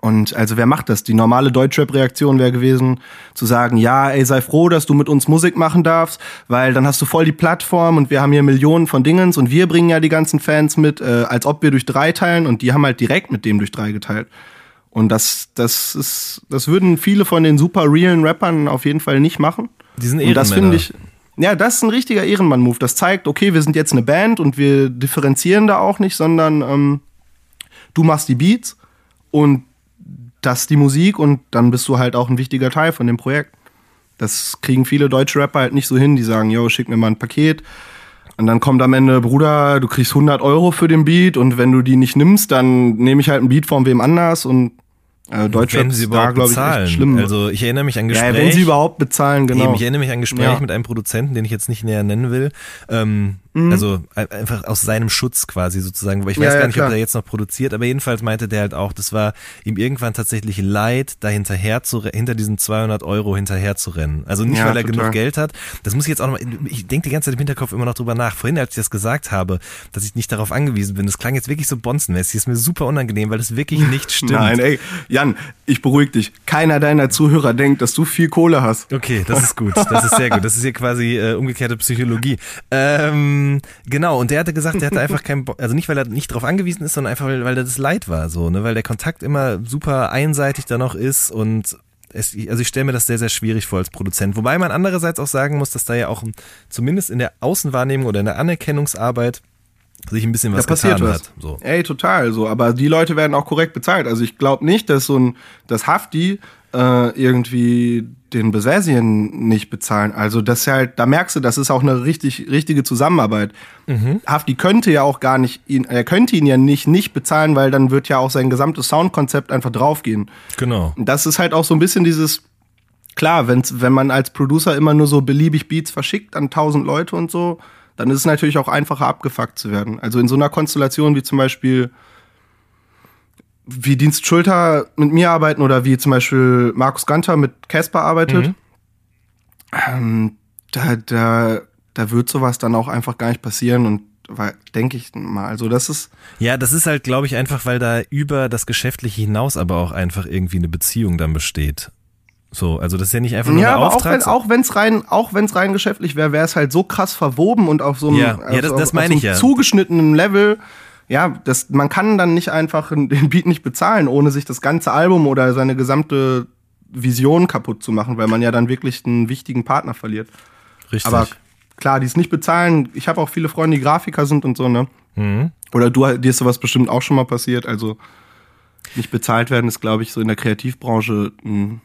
Und also wer macht das? Die normale Deutschrap-Reaktion wäre gewesen, zu sagen, ja, ey, sei froh, dass du mit uns Musik machen darfst, weil dann hast du voll die Plattform und wir haben hier Millionen von Dingens und wir bringen ja die ganzen Fans mit, äh, als ob wir durch drei teilen und die haben halt direkt mit dem durch drei geteilt. Und das, das ist, das würden viele von den super realen Rappern auf jeden Fall nicht machen.
Die sind
Und das
Ehrenmänner.
finde ich, ja, das ist ein richtiger Ehrenmann-Move. Das zeigt, okay, wir sind jetzt eine Band und wir differenzieren da auch nicht, sondern ähm, du machst die Beats und das die Musik und dann bist du halt auch ein wichtiger Teil von dem Projekt. Das kriegen viele deutsche Rapper halt nicht so hin, die sagen, yo, schick mir mal ein Paket. Und dann kommt am Ende, Bruder, du kriegst 100 Euro für den Beat und wenn du die nicht nimmst, dann nehme ich halt ein Beat von wem anders und äh, Deutschrap
wenn sie
ist da, glaube ich,
bezahlen.
echt schlimm.
Also ich erinnere mich an
ja,
Gespräche.
wenn sie überhaupt bezahlen, genau.
Eben, ich erinnere mich an ein Gespräch
Ja.
mit einem Produzenten, den ich jetzt nicht näher nennen will. Ähm,
Mhm.
Also ein- einfach aus seinem Schutz quasi sozusagen, weil ich weiß
ja,
gar nicht,
klar.
ob er jetzt noch produziert, aber jedenfalls meinte der halt auch, das war ihm irgendwann tatsächlich leid, da hinterher zu, hinter diesen 200 Euro hinterher zu rennen. Also nicht,
Ja,
weil er
total.
genug Geld hat. Das muss ich jetzt auch noch mal, ich denke die ganze Zeit im Hinterkopf immer noch drüber nach. Vorhin, als ich das gesagt habe, dass ich nicht darauf angewiesen bin, das klang jetzt wirklich so bonzenmäßig. Ist mir super unangenehm, weil das wirklich nicht stimmt.
Nein, ey, Jan, ich beruhige dich. Keiner deiner Zuhörer denkt, dass du viel Kohle hast.
Okay, das ist gut. Das ist sehr gut. Das ist hier quasi äh, umgekehrte Psychologie. Ähm, genau, und der hatte gesagt, der hatte einfach keinen Bock, also nicht, weil er nicht darauf angewiesen ist, sondern einfach, weil, weil er das leid war, so, ne, weil der Kontakt immer super einseitig da noch ist und es, also ich stelle mir das sehr, sehr schwierig vor als Produzent. Wobei man andererseits auch sagen muss, dass da ja auch zumindest in der Außenwahrnehmung oder in der Anerkennungsarbeit sich ein bisschen was
da passiert
getan
was.
hat. So.
Ey, total so. Aber die Leute werden auch korrekt bezahlt. Also ich glaube nicht, dass so ein, dass Hafti äh, irgendwie den Besessien nicht bezahlen. Also das ist halt, da merkst du, das ist auch eine richtig, richtige Zusammenarbeit. Hafti könnte ja auch gar nicht, ihn, er könnte ihn ja nicht nicht bezahlen, weil dann wird ja auch sein gesamtes Soundkonzept einfach draufgehen.
Genau.
das ist halt auch so ein bisschen dieses, klar, wenn's, wenn man als Producer immer nur so beliebig Beats verschickt an tausend Leute und so, dann ist es natürlich auch einfacher abgefuckt zu werden. Also in so einer Konstellation wie zum Beispiel wie Dienst Schulter mit mir arbeiten oder wie zum Beispiel Markus Ganter mit Casper arbeitet, ähm, da, da, da wird sowas dann auch einfach gar nicht passieren und denke ich mal, also das ist,
Ja, das ist halt, glaube ich, einfach, weil da über das Geschäftliche hinaus aber auch einfach irgendwie eine Beziehung dann besteht. So, also das ist ja nicht einfach nur
Ja,
ein
aber auch
Auftrag.
wenn auch wenn's rein auch wenn's rein geschäftlich wäre, wäre es halt so krass verwoben und auf so einem,
Ja, ja, das-
auf,
das
auf
meine
so einem
ja.
zugeschnittenen Level. Ja, das man kann dann nicht einfach den Beat nicht bezahlen, ohne sich das ganze Album oder seine gesamte Vision kaputt zu machen, weil man ja dann wirklich einen wichtigen Partner verliert.
Richtig.
Aber klar, die es nicht bezahlen. Ich habe auch viele Freunde, die Grafiker sind und so, ne?
Mhm.
Oder du dir ist sowas bestimmt auch schon mal passiert. Also nicht bezahlt werden ist, glaube ich, so in der Kreativbranche ein,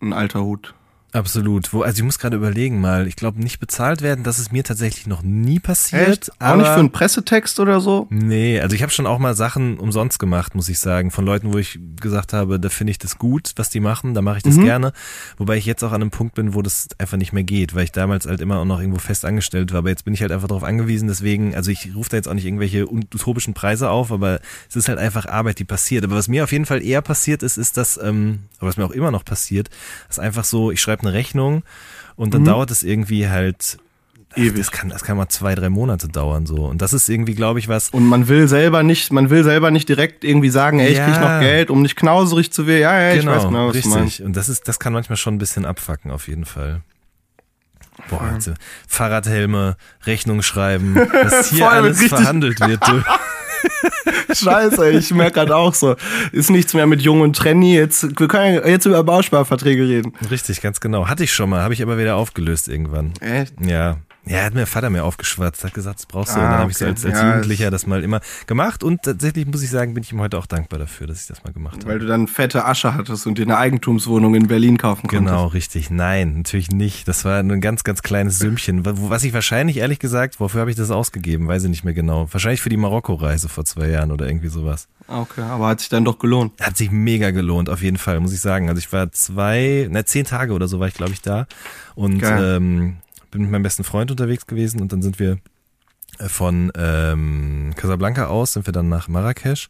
ein alter Hut.
Absolut. Wo, also ich muss gerade überlegen mal. Ich glaube, nicht bezahlt werden, das ist mir tatsächlich noch nie passiert.
Echt? Auch nicht für einen Pressetext oder so?
Nee, also ich habe schon auch mal Sachen umsonst gemacht, muss ich sagen. Von Leuten, wo ich gesagt habe, da finde ich das gut, was die machen, da mache ich das
Mhm.
gerne. Wobei ich jetzt auch an einem Punkt bin, wo das einfach nicht mehr geht, weil ich damals halt immer auch noch irgendwo fest angestellt war. Aber jetzt bin ich halt einfach darauf angewiesen, deswegen, also ich rufe da jetzt auch nicht irgendwelche utopischen Preise auf, aber es ist halt einfach Arbeit, die passiert. Aber was mir auf jeden Fall eher passiert ist, ist das, ähm, aber was mir auch immer noch passiert, ist einfach so, ich schreibe eine Rechnung und dann dauert es irgendwie halt
Mhm. Ewig.
Das kann, das kann mal zwei, drei Monate dauern so. Und das ist irgendwie, glaube ich, was.
Und man will selber nicht, man will selber nicht direkt irgendwie sagen, ey, ich
Ja.
krieg noch Geld, um nicht knauserig zu werden. Ja, ja, ich weiß genau, was du meinst.
richtig. Und das ist, das kann manchmal schon ein bisschen abfacken, auf jeden Fall. Boah, also Fahrradhelme, Rechnung schreiben, was hier alles
richtig.
verhandelt wird.
Scheiße, ich merke gerade auch so. Ist nichts mehr mit Jung und Trenny. Jetzt, wir können ja jetzt über Bausparverträge reden.
Richtig, ganz genau. Hatte ich schon mal, habe ich aber wieder aufgelöst irgendwann.
Echt?
Ja. Ja, hat mir Vater mir aufgeschwatzt, hat gesagt, das brauchst du. und
Ah,
dann habe ich so als, als
Ja,
Jugendlicher das mal immer gemacht. Und tatsächlich muss ich sagen, bin ich ihm heute auch dankbar dafür, dass ich das mal gemacht habe.
Weil du dann fette Asche hattest und dir eine Eigentumswohnung in Berlin kaufen konntest.
Genau, richtig. Nein, natürlich nicht. Das war nur ein ganz, ganz kleines Sümmchen. Was ich wahrscheinlich, ehrlich gesagt, wofür habe ich das ausgegeben? Weiß ich nicht mehr genau. Wahrscheinlich für die Marokko-Reise vor zwei Jahren oder irgendwie sowas.
Ah, Okay, aber hat sich dann doch gelohnt.
Hat sich mega gelohnt, auf jeden Fall, muss ich sagen. Also ich war zwei, na zehn Tage oder so war ich, glaube ich, da. Und
Geil.
ähm, bin mit meinem besten Freund unterwegs gewesen und dann sind wir äh, von ähm, Casablanca aus sind wir dann nach Marrakesch.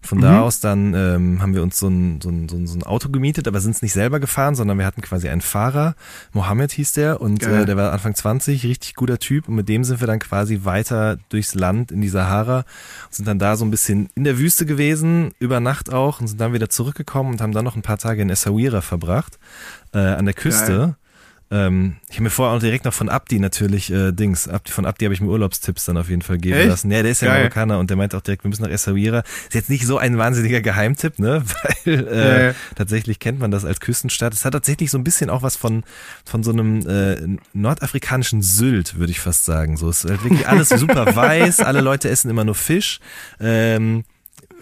Von da aus dann ähm, haben wir uns so ein, so, ein, so, ein, so ein Auto gemietet, aber sind es nicht selber gefahren, sondern wir hatten quasi einen Fahrer. Mohammed hieß der und
Geil.
äh, der war Anfang 20, richtig guter Typ und mit dem sind wir dann quasi weiter durchs Land in die Sahara sind dann da so ein bisschen in der Wüste gewesen, über Nacht auch und sind dann wieder zurückgekommen und haben dann noch ein paar Tage in Essaouira verbracht, äh, an der Küste. Ähm, ich habe mir vorher auch direkt noch von Abdi natürlich äh, Dings. Abdi, von Abdi habe ich mir Urlaubstipps dann auf jeden Fall geben
Echt?
lassen. Ja, der ist ja
Geil.
Marokkaner und der meint auch direkt, wir müssen nach Essaouira. Ist jetzt nicht so ein wahnsinniger Geheimtipp, ne? Weil äh,
Ja,
tatsächlich kennt man das als Küstenstadt. Es hat tatsächlich so ein bisschen auch was von von so einem äh, nordafrikanischen Sylt, würde ich fast sagen. So ist halt wirklich alles super weiß. Alle Leute essen immer nur Fisch. Ähm,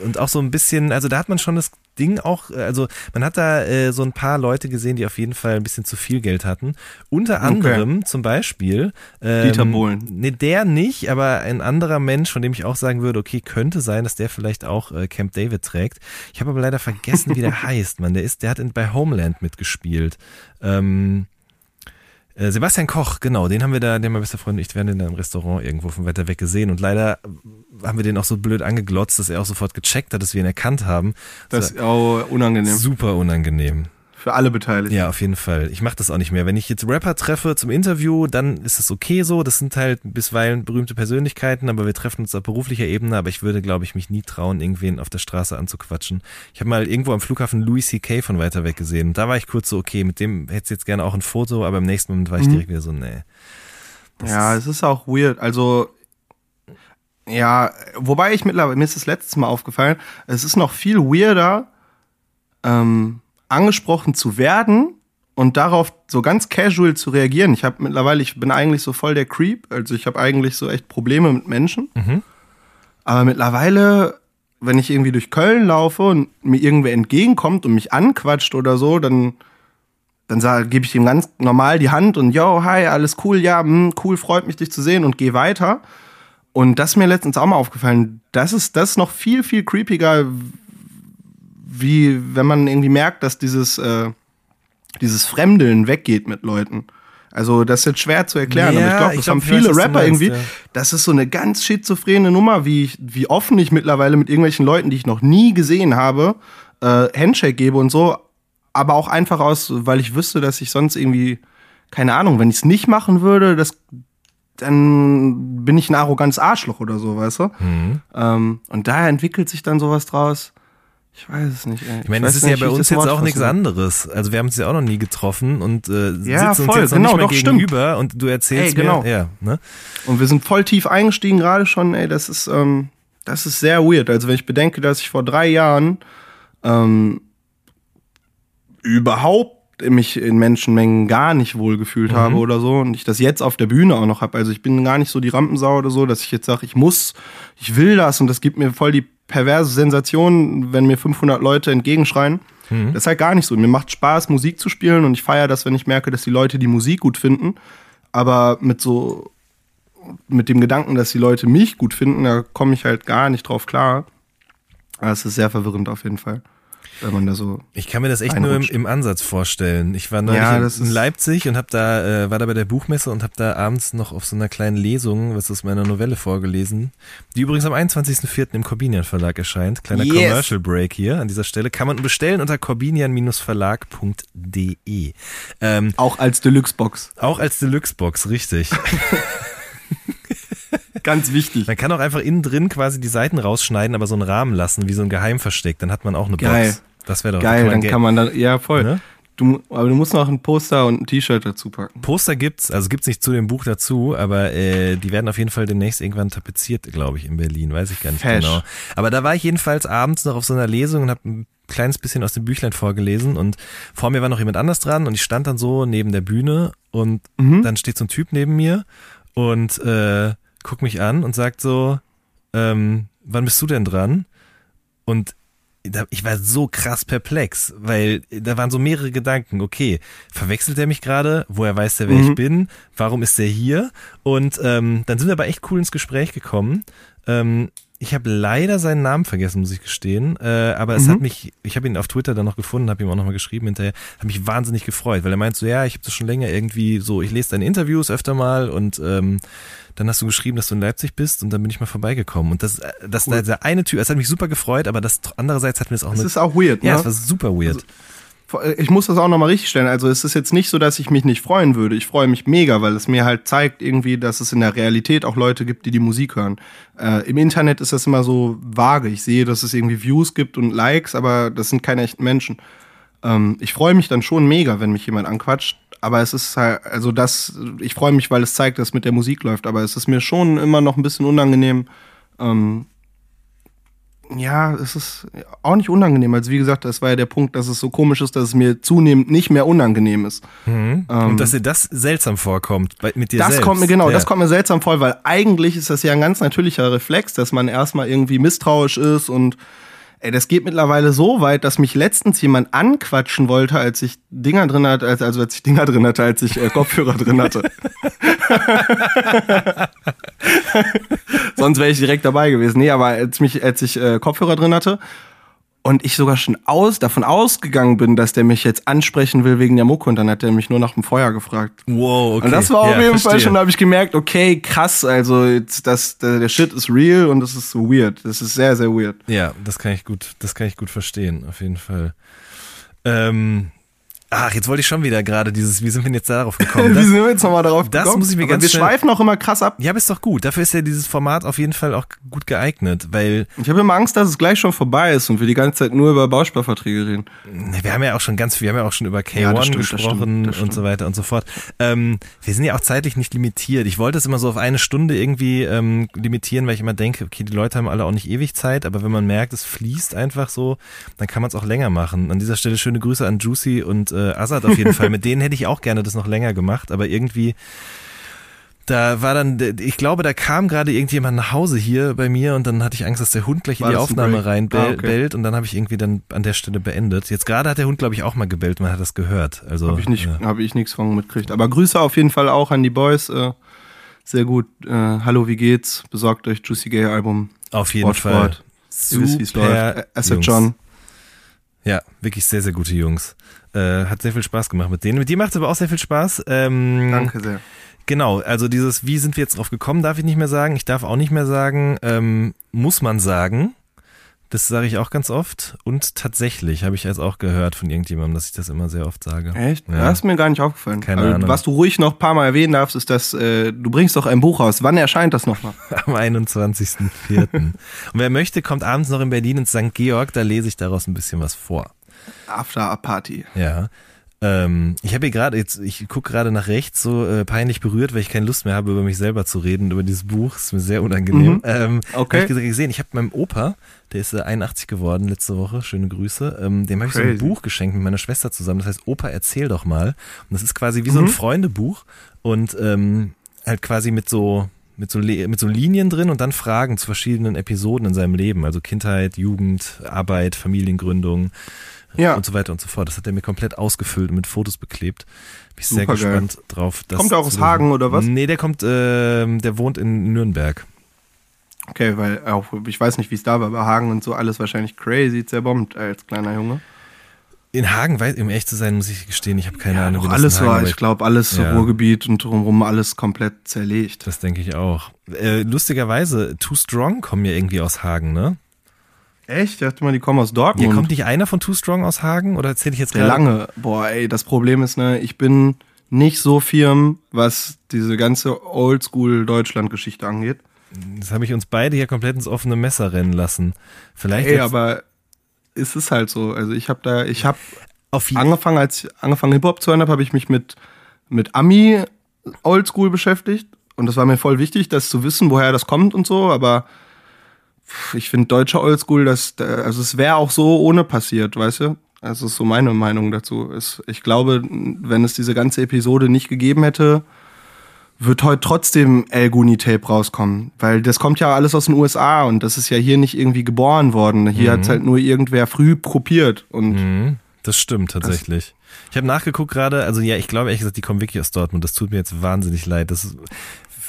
und auch so ein bisschen, also da hat man schon das Ding auch, äh, also man hat da äh, so ein paar Leute gesehen, die auf jeden Fall ein bisschen zu viel Geld hatten. Unter anderem zum Beispiel ähm,
Dieter Bohlen.
Nee, der nicht, aber ein anderer Mensch, von dem ich auch sagen würde, okay, könnte sein, dass der vielleicht auch äh, Camp David trägt. Ich habe aber leider vergessen, wie der heißt, man. Der ist, der hat in, bei Homeland mitgespielt. Ähm, äh, Sebastian Koch, genau, den haben wir da, den mein bester Freund und ich werden in einem Restaurant irgendwo vom Wetter weg gesehen und leider haben wir den auch so blöd angeglotzt, dass er auch sofort gecheckt hat, dass wir ihn erkannt haben.
Das ist auch unangenehm.
Super unangenehm.
Für alle Beteiligten.
Ja, auf jeden Fall. Ich mache das auch nicht mehr. Wenn ich jetzt Rapper treffe zum Interview, dann ist das okay so. Das sind halt bisweilen berühmte Persönlichkeiten, aber wir treffen uns auf beruflicher Ebene. Aber ich würde, glaube ich, mich nie trauen, irgendwen auf der Straße anzuquatschen. Ich habe mal irgendwo am Flughafen Louis C.K. von weiter weg gesehen. Da war ich kurz so, okay, mit dem hätte ich jetzt gerne auch ein Foto, aber im nächsten Moment war ich direkt wieder so, nee.
Ja,
ist-
es ist auch weird. Also, ja, wobei ich mittlerweile, mir ist das letztes Mal aufgefallen, es ist noch viel weirder, ähm, angesprochen zu werden und darauf so ganz casual zu reagieren. Ich habe mittlerweile, ich bin eigentlich so voll der Creep, also ich habe eigentlich so echt Probleme mit Menschen.
Mhm.
Aber mittlerweile, wenn ich irgendwie durch Köln laufe und mir irgendwer entgegenkommt und mich anquatscht oder so, dann dann gebe ich ihm ganz normal die Hand und yo, hi, alles cool, ja, hm, cool, freut mich, dich zu sehen und gehe weiter. Und das ist mir letztens auch mal aufgefallen. Das ist, das ist noch viel, viel creepiger, wie wenn man irgendwie merkt, dass dieses, äh, dieses Fremdeln weggeht mit Leuten. Also, das ist jetzt schwer zu erklären,
Ja,
aber ich glaube,
ich
das
glaub,
haben
ich weiß,
viele
du
Rapper
meinst,
irgendwie.
ja.
Das ist so eine ganz schizophrene Nummer, wie, ich, wie offen ich mittlerweile mit irgendwelchen Leuten, die ich noch nie gesehen habe, äh, Handshake gebe und so. Aber auch einfach aus, weil ich wüsste, dass ich sonst irgendwie, keine Ahnung, wenn ich es nicht machen würde, das, dann bin ich ein arrogantes Arschloch oder so, weißt du?
Mhm.
Ähm, und daher entwickelt sich dann sowas draus. Ich weiß es nicht. Ey.
Ich meine, es ist ja bei uns jetzt auch nichts anderes. Also wir haben uns ja auch noch nie getroffen und äh,
Ja,
sitzen
voll,
uns jetzt noch
genau,
nicht mal
doch, stimmt.
gegenüber und du erzählst
Ey, genau.
mir, ja, ne?
Und wir sind voll tief eingestiegen gerade schon, ey, das ist, ähm, das ist sehr weird. Also wenn ich bedenke, dass ich vor drei Jahren ähm, überhaupt mich in Menschenmengen gar nicht wohl gefühlt habe oder so und ich das jetzt auf der Bühne auch noch habe. Also ich bin gar nicht so die Rampensau oder so, dass ich jetzt sage, ich muss, ich will das und das gibt mir voll die perverse Sensation, wenn mir 500 Leute entgegenschreien. Das ist halt gar nicht so. Mir macht Spaß, Musik zu spielen und ich feiere das, wenn ich merke, dass die Leute die Musik gut finden. Aber mit so, mit dem Gedanken, dass die Leute mich gut finden, da komme ich halt gar nicht drauf klar. Es ist sehr verwirrend auf jeden Fall, wenn man da so.
Ich kann mir das echt nur im,
Einrutscht.
im Ansatz vorstellen. Ich war neulich
Ja,
in, in
ist-
Leipzig und hab da, äh, war da bei der Buchmesse und habe da abends noch auf so einer kleinen Lesung, was aus meiner Novelle vorgelesen, die übrigens am 21.04. im Corbinian Verlag erscheint. Kleiner
Yes.
Commercial Break hier an dieser Stelle. Kann man bestellen unter corbinian-verlag.de. Ähm,
Auch als Deluxe-Box.
auch als Deluxe-Box, richtig.
Ganz wichtig.
Man kann auch einfach innen drin quasi die Seiten rausschneiden, aber so einen Rahmen lassen, wie so ein Geheimversteck. Dann hat man auch eine
Geil.
Box. Das wäre doch
Geil, dann
Geld-
kann man dann, ja voll.
Ne?
Du, aber du musst noch ein Poster und ein T-Shirt dazu packen.
Poster gibt's, also gibt's nicht zu dem Buch dazu, aber äh, die werden auf jeden Fall demnächst irgendwann tapeziert, glaube ich, in Berlin, weiß ich gar nicht
Fesch.
genau. Aber da war ich jedenfalls abends noch auf so einer Lesung und habe ein kleines bisschen aus dem Büchlein vorgelesen und vor mir war noch jemand anders dran und ich stand dann so neben der Bühne und
Mhm.
dann steht so ein Typ neben mir und äh, guckt mich an und sagt so, ähm, wann bist du denn dran? Und ich war so krass perplex, weil da waren so mehrere Gedanken. Okay, verwechselt er mich gerade? Woher weiß der, wer
Mhm.
ich bin? Warum ist der hier? Und ähm, dann sind wir aber echt cool ins Gespräch gekommen. Ähm, ich habe leider seinen Namen vergessen, muss ich gestehen. Äh, aber es
Mhm.
hat mich, ich habe ihn auf Twitter dann noch gefunden, habe ihm auch nochmal geschrieben hinterher, hat mich wahnsinnig gefreut, weil er meint so, ja, ich habe das schon länger irgendwie so, ich lese deine Interviews öfter mal und ähm, dann hast du geschrieben, dass du in Leipzig bist und dann bin ich mal vorbeigekommen. Und das, äh, das
Cool.
der eine Typ, es hat mich super gefreut, aber das andererseits hat mir das auch
Das
eine,
ist auch weird,
ja,
ne?
es war super weird.
Ich muss das auch nochmal richtig stellen. Also es ist jetzt nicht so, dass ich mich nicht freuen würde. Ich freue mich mega, weil es mir halt zeigt irgendwie, dass es in der Realität auch Leute gibt, die die Musik hören. Äh, Im Internet ist das immer so vage. Ich sehe, dass es irgendwie Views gibt und Likes, aber das sind keine echten Menschen. Ähm, ich freue mich dann schon mega, wenn mich jemand anquatscht. Aber es ist halt, also das, ich freue mich, weil es zeigt, dass es mit der Musik läuft. Aber es ist mir schon immer noch ein bisschen unangenehm. Ähm, ja, es ist auch nicht unangenehm. Also wie gesagt, das war ja der Punkt, dass es so komisch ist, dass es mir zunehmend nicht mehr unangenehm ist.
Mhm. und dass dir das seltsam vorkommt bei, mit dir
Das
selbst.
kommt mir genau,
ja.
das kommt mir seltsam vor, weil eigentlich ist das ja ein ganz natürlicher Reflex, dass man erstmal irgendwie misstrauisch ist und ey, das geht mittlerweile so weit, dass mich letztens jemand anquatschen wollte, als ich Dinger drin hatte, als, also als ich Dinger drin hatte, als ich äh, Kopfhörer drin hatte. Sonst wäre ich direkt dabei gewesen. Nee, aber als mich, als ich äh, Kopfhörer drin hatte und ich sogar schon aus, davon ausgegangen bin, dass der mich jetzt ansprechen will wegen der Mucke und dann hat er mich nur nach dem Feuer gefragt.
Wow, okay.
Und das war auf
ja,
jeden Fall schon, da habe ich gemerkt, okay, krass, also jetzt, das, der, der Shit ist real und das ist so weird. Das ist sehr, sehr weird.
Ja, das kann ich gut, das kann ich gut verstehen, auf jeden Fall. Ähm, ach, jetzt wollte ich schon wieder gerade dieses, wie sind wir denn jetzt darauf gekommen?
Wie
Das,
sind wir jetzt nochmal darauf
das
gekommen?
muss ich mir
Aber
ganz
Wir
schnell-
schweifen auch immer krass ab.
ja, aber ist doch gut. Dafür ist ja dieses Format auf jeden Fall auch gut geeignet, weil
Ich habe immer Angst, dass es gleich schon vorbei ist und wir die ganze Zeit nur über Bausparverträge reden.
Ne, Wir haben ja auch schon ganz viel, wir haben ja auch schon über K1
Ja, das stimmt, das
gesprochen
stimmt, das
und so weiter und so fort. Ähm, wir sind ja auch zeitlich nicht limitiert. Ich wollte es immer so auf eine Stunde irgendwie ähm, limitieren, weil ich immer denke, okay, die Leute haben alle auch nicht ewig Zeit, aber wenn man merkt, es fließt einfach so, dann kann man es auch länger machen. An dieser Stelle schöne Grüße an Juicy und äh, Azad auf jeden Fall. Mit denen hätte ich auch gerne das noch länger gemacht, aber irgendwie da war dann, ich glaube, da kam gerade irgendjemand nach Hause hier bei mir und dann hatte ich Angst, dass der Hund gleich
War
in die Aufnahme
Break?
rein
Ah, okay.
und dann habe ich irgendwie dann an der Stelle beendet. Jetzt gerade hat der Hund, glaube ich, auch mal gebellt, man hat das gehört. Also
Habe ich nicht,
ja.
habe ich nichts von mitgekriegt. Aber Grüße auf jeden Fall auch an die Boys. Äh, sehr gut. Äh, Hallo, wie geht's? Besorgt euch Juicy Gay Album.
auf jeden
Sport,
Fall.
Sport. Ihr wisst, wie es läuft.
Super
Äh, Asset
Jungs.
John.
Ja, wirklich sehr, sehr gute Jungs. Äh, hat sehr viel Spaß gemacht mit denen. Mit dir macht es aber auch sehr viel Spaß. Ähm,
Danke sehr.
Genau, also dieses, wie sind wir jetzt drauf gekommen, darf ich nicht mehr sagen. Ich darf auch nicht mehr sagen, ähm, muss man sagen. Das sage ich auch ganz oft. Und tatsächlich habe ich jetzt auch gehört von irgendjemandem, dass ich das immer sehr oft sage.
Echt?
Ja.
Das ist mir gar nicht aufgefallen.
Keine
Also,
Ahnung.
Was du ruhig noch ein paar Mal erwähnen darfst, ist, dass äh, du bringst doch ein Buch raus. Wann erscheint das nochmal?
Am 21.04. Und wer möchte, kommt abends noch in Berlin ins St. Georg, da lese ich daraus ein bisschen was vor.
After a Party.
Ja. Ähm, ich habe hier gerade jetzt, ich gucke gerade nach rechts, so äh, peinlich berührt, weil ich keine Lust mehr habe, über mich selber zu reden, über dieses Buch. ist mir sehr unangenehm.
Mhm.
Ähm,
Okay.
Hab ich gesehen, ich habe meinem Opa, der ist äh, 81 geworden letzte Woche, schöne Grüße, ähm, dem habe ich so ein. Buch geschenkt mit meiner Schwester zusammen. Das heißt, Opa, erzähl doch mal. Und das ist quasi wie so ein
Mhm.
Freundebuch und ähm, halt quasi mit so mit so, mit so Linien drin und dann Fragen zu verschiedenen Episoden in seinem Leben, also Kindheit, Jugend, Arbeit, Familiengründung,
Ja.
und so weiter und so fort. Das hat er mir komplett ausgefüllt und mit Fotos beklebt. Bin ich sehr gespannt drauf. Das
Kommt er auch aus. Hagen oder was?
Nee, der kommt, ähm, der wohnt in Nürnberg.
Okay, weil auch, ich weiß nicht, wie es da war, aber Hagen und so alles wahrscheinlich crazy zerbombt als kleiner Junge.
In Hagen, um ehrlich zu sein, muss ich gestehen, ich habe keine Ahnung,
Auch
wie
alles war, ich glaube, alles
Ja.
Ruhrgebiet und drumherum alles komplett zerlegt.
Das denke ich auch. Äh, lustigerweise, Too Strong kommen ja irgendwie aus Hagen, ne?
Echt? Ich dachte mal, die kommen aus
Hier
Dortmund.
kommt nicht einer von Too Strong aus Hagen oder erzähle ich jetzt gerade?
lange. Boah, ey, das Problem ist, ne, ich bin nicht so firm, was diese ganze Oldschool-Deutschland-Geschichte angeht.
Das habe ich uns beide hier komplett ins offene Messer rennen lassen. Vielleicht
Ey, aber es ist halt so. Also ich habe da, ich habe angefangen, als ich angefangen Hip-Hop zu hören habe, habe ich mich mit, mit Ami Oldschool beschäftigt. Und das war mir voll wichtig, das zu wissen, woher das kommt und so. Aber ich finde deutsche Oldschool, das, da- also es wäre auch so ohne passiert, weißt du? Also ist so meine Meinung dazu. Es, ich glaube, wenn es diese ganze Episode nicht gegeben hätte, wird heute trotzdem El Guni Tape rauskommen. Weil das kommt ja alles aus den USA und das ist ja hier nicht irgendwie geboren worden. Hier hat's halt nur irgendwer früh kopiert. Und
Mhm, das stimmt tatsächlich. Ich habe nachgeguckt gerade, also ja, ich glaube ehrlich gesagt, die kommen wirklich aus Dortmund. Das tut mir jetzt wahnsinnig leid. Das, ist-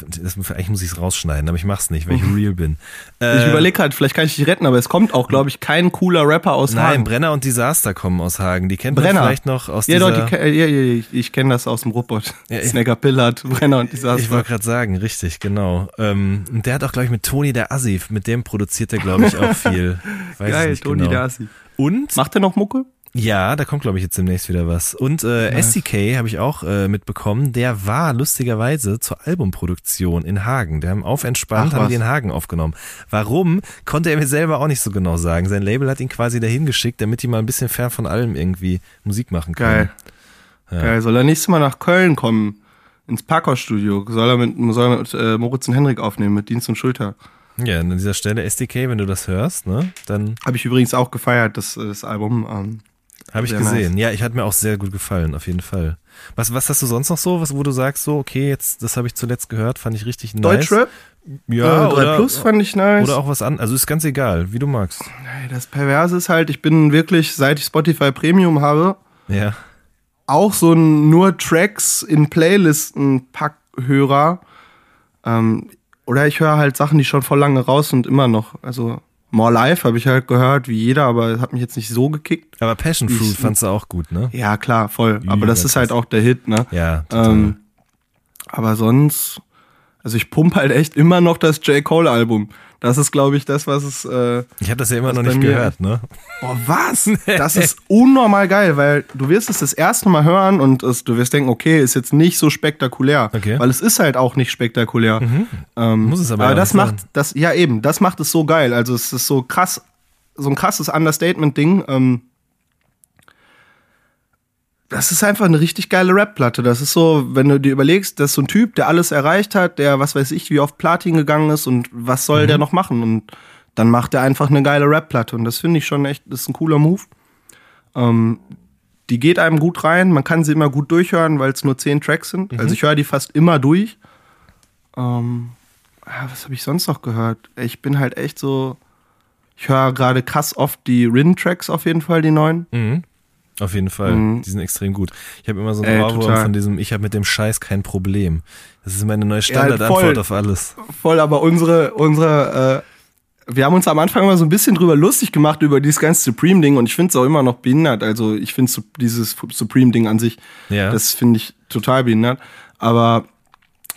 das, eigentlich muss ich es rausschneiden, aber ich mach's nicht, weil ich real bin.
Ich
Äh,
überlege halt, vielleicht kann ich dich retten, aber es kommt auch, glaube ich, kein cooler Rapper aus
Nein,
Hagen.
Brenner und Disaster kommen aus Hagen. Die kennt man
Brenner.
vielleicht noch aus
Ja,
dieser...
doch, die, ja, ja, ja, ich kenne das aus dem Ruppert.
Ja, ich-
Snagger Pillard, Brenner und dieser.
Ich wollte gerade sagen, richtig, genau. Ähm, und der hat auch, glaube ich, mit Toni der Assi, mit dem produziert er, glaube ich, auch viel. Weiß
Geil, Toni
genau.
der Assi.
Und
Macht er noch Mucke?
Ja, da kommt, glaube ich, jetzt demnächst wieder was. Und äh, SDK habe ich auch äh, mitbekommen, der war lustigerweise zur Albumproduktion in Hagen. Der haben auf entspannt,
Ach,
haben die in Hagen aufgenommen. Warum, konnte er mir selber auch nicht so genau sagen. Sein Label hat ihn quasi dahin geschickt, damit die mal ein bisschen fern von allem irgendwie Musik machen können.
Geil. Geil. Soll er nächstes Mal nach Köln kommen? Ins Parkhausstudio? Soll er mit, soll er mit äh, Moritz und Henrik aufnehmen, mit Dienst und Schulter?
Ja, an dieser Stelle SDK, wenn du das hörst, ne, dann
Habe ich übrigens auch gefeiert, das, das Album. Ähm,
habe ich gesehen. Ja, ich hat mir auch sehr gut gefallen, auf jeden Fall. Was, was hast du sonst noch so, was, wo du sagst, so, okay, jetzt, das habe ich zuletzt gehört, fand ich richtig nice.
Deutschrap?
Ja,
äh, 3
oder,
Plus fand ich nice.
oder auch was an, also ist ganz egal, wie du magst.
Das Perverse ist halt, ich bin wirklich, seit ich Spotify Premium habe,
Ja.
auch so ein nur Tracks in Playlisten Packhörer. Ähm, oder ich höre halt Sachen, die schon vor lange raus sind, immer noch. Also More Life habe ich halt gehört, wie jeder, aber hat mich jetzt nicht so gekickt.
Aber Passion Fruit
Ich-
fandst du auch gut, ne?
Ja, klar, voll. Aber das ist halt auch der Hit, ne?
Ja, total.
Ähm, aber sonst, also ich pump halt echt immer noch das J. Cole-Album. Das ist, glaube ich, das, was es. Äh,
ich habe das ja immer noch nicht gehört, ne?
Boah, was? Das ist unnormal geil, weil du wirst es das erste Mal hören und es, du wirst denken, okay, ist jetzt nicht so spektakulär.
Okay. Mhm.
Weil es ist halt auch nicht spektakulär. Ähm,
Muss es aber
aber
ja
das macht, das, ja eben, das macht es so geil. Also es ist so krass, so ein krasses Understatement-Ding. Ähm, das ist einfach eine richtig geile Rap-Platte. Das ist so, wenn du dir überlegst, das ist so ein Typ, der alles erreicht hat, der, was weiß ich, wie oft Platin gegangen ist und was soll der noch machen? Und dann macht er einfach eine geile Rap-Platte. Und das finde ich schon echt, das ist ein cooler Move. Ähm, die geht einem gut rein, man kann sie immer gut durchhören, weil es nur zehn Tracks sind. Also ich höre die fast immer durch. Ähm, ja, was habe ich sonst noch gehört? Ich bin halt echt so. Ich höre gerade krass oft die Rin-Tracks auf jeden Fall, die neuen.
Mhm. Auf jeden Fall.
Mhm.
Die sind extrem gut. Ich habe immer so
Ey,
Ohrwurm
total.
von diesem, ich habe mit dem Scheiß kein Problem. Das ist meine neue
Ja,
Standardantwort
voll.
auf alles.
Voll, aber unsere, unsere, äh, wir haben uns am Anfang immer so ein bisschen drüber lustig gemacht über dieses ganze Supreme-Ding und ich finde es auch immer noch behindert. Also ich finde dieses Supreme-Ding an sich,
Ja.
das finde ich total behindert. Aber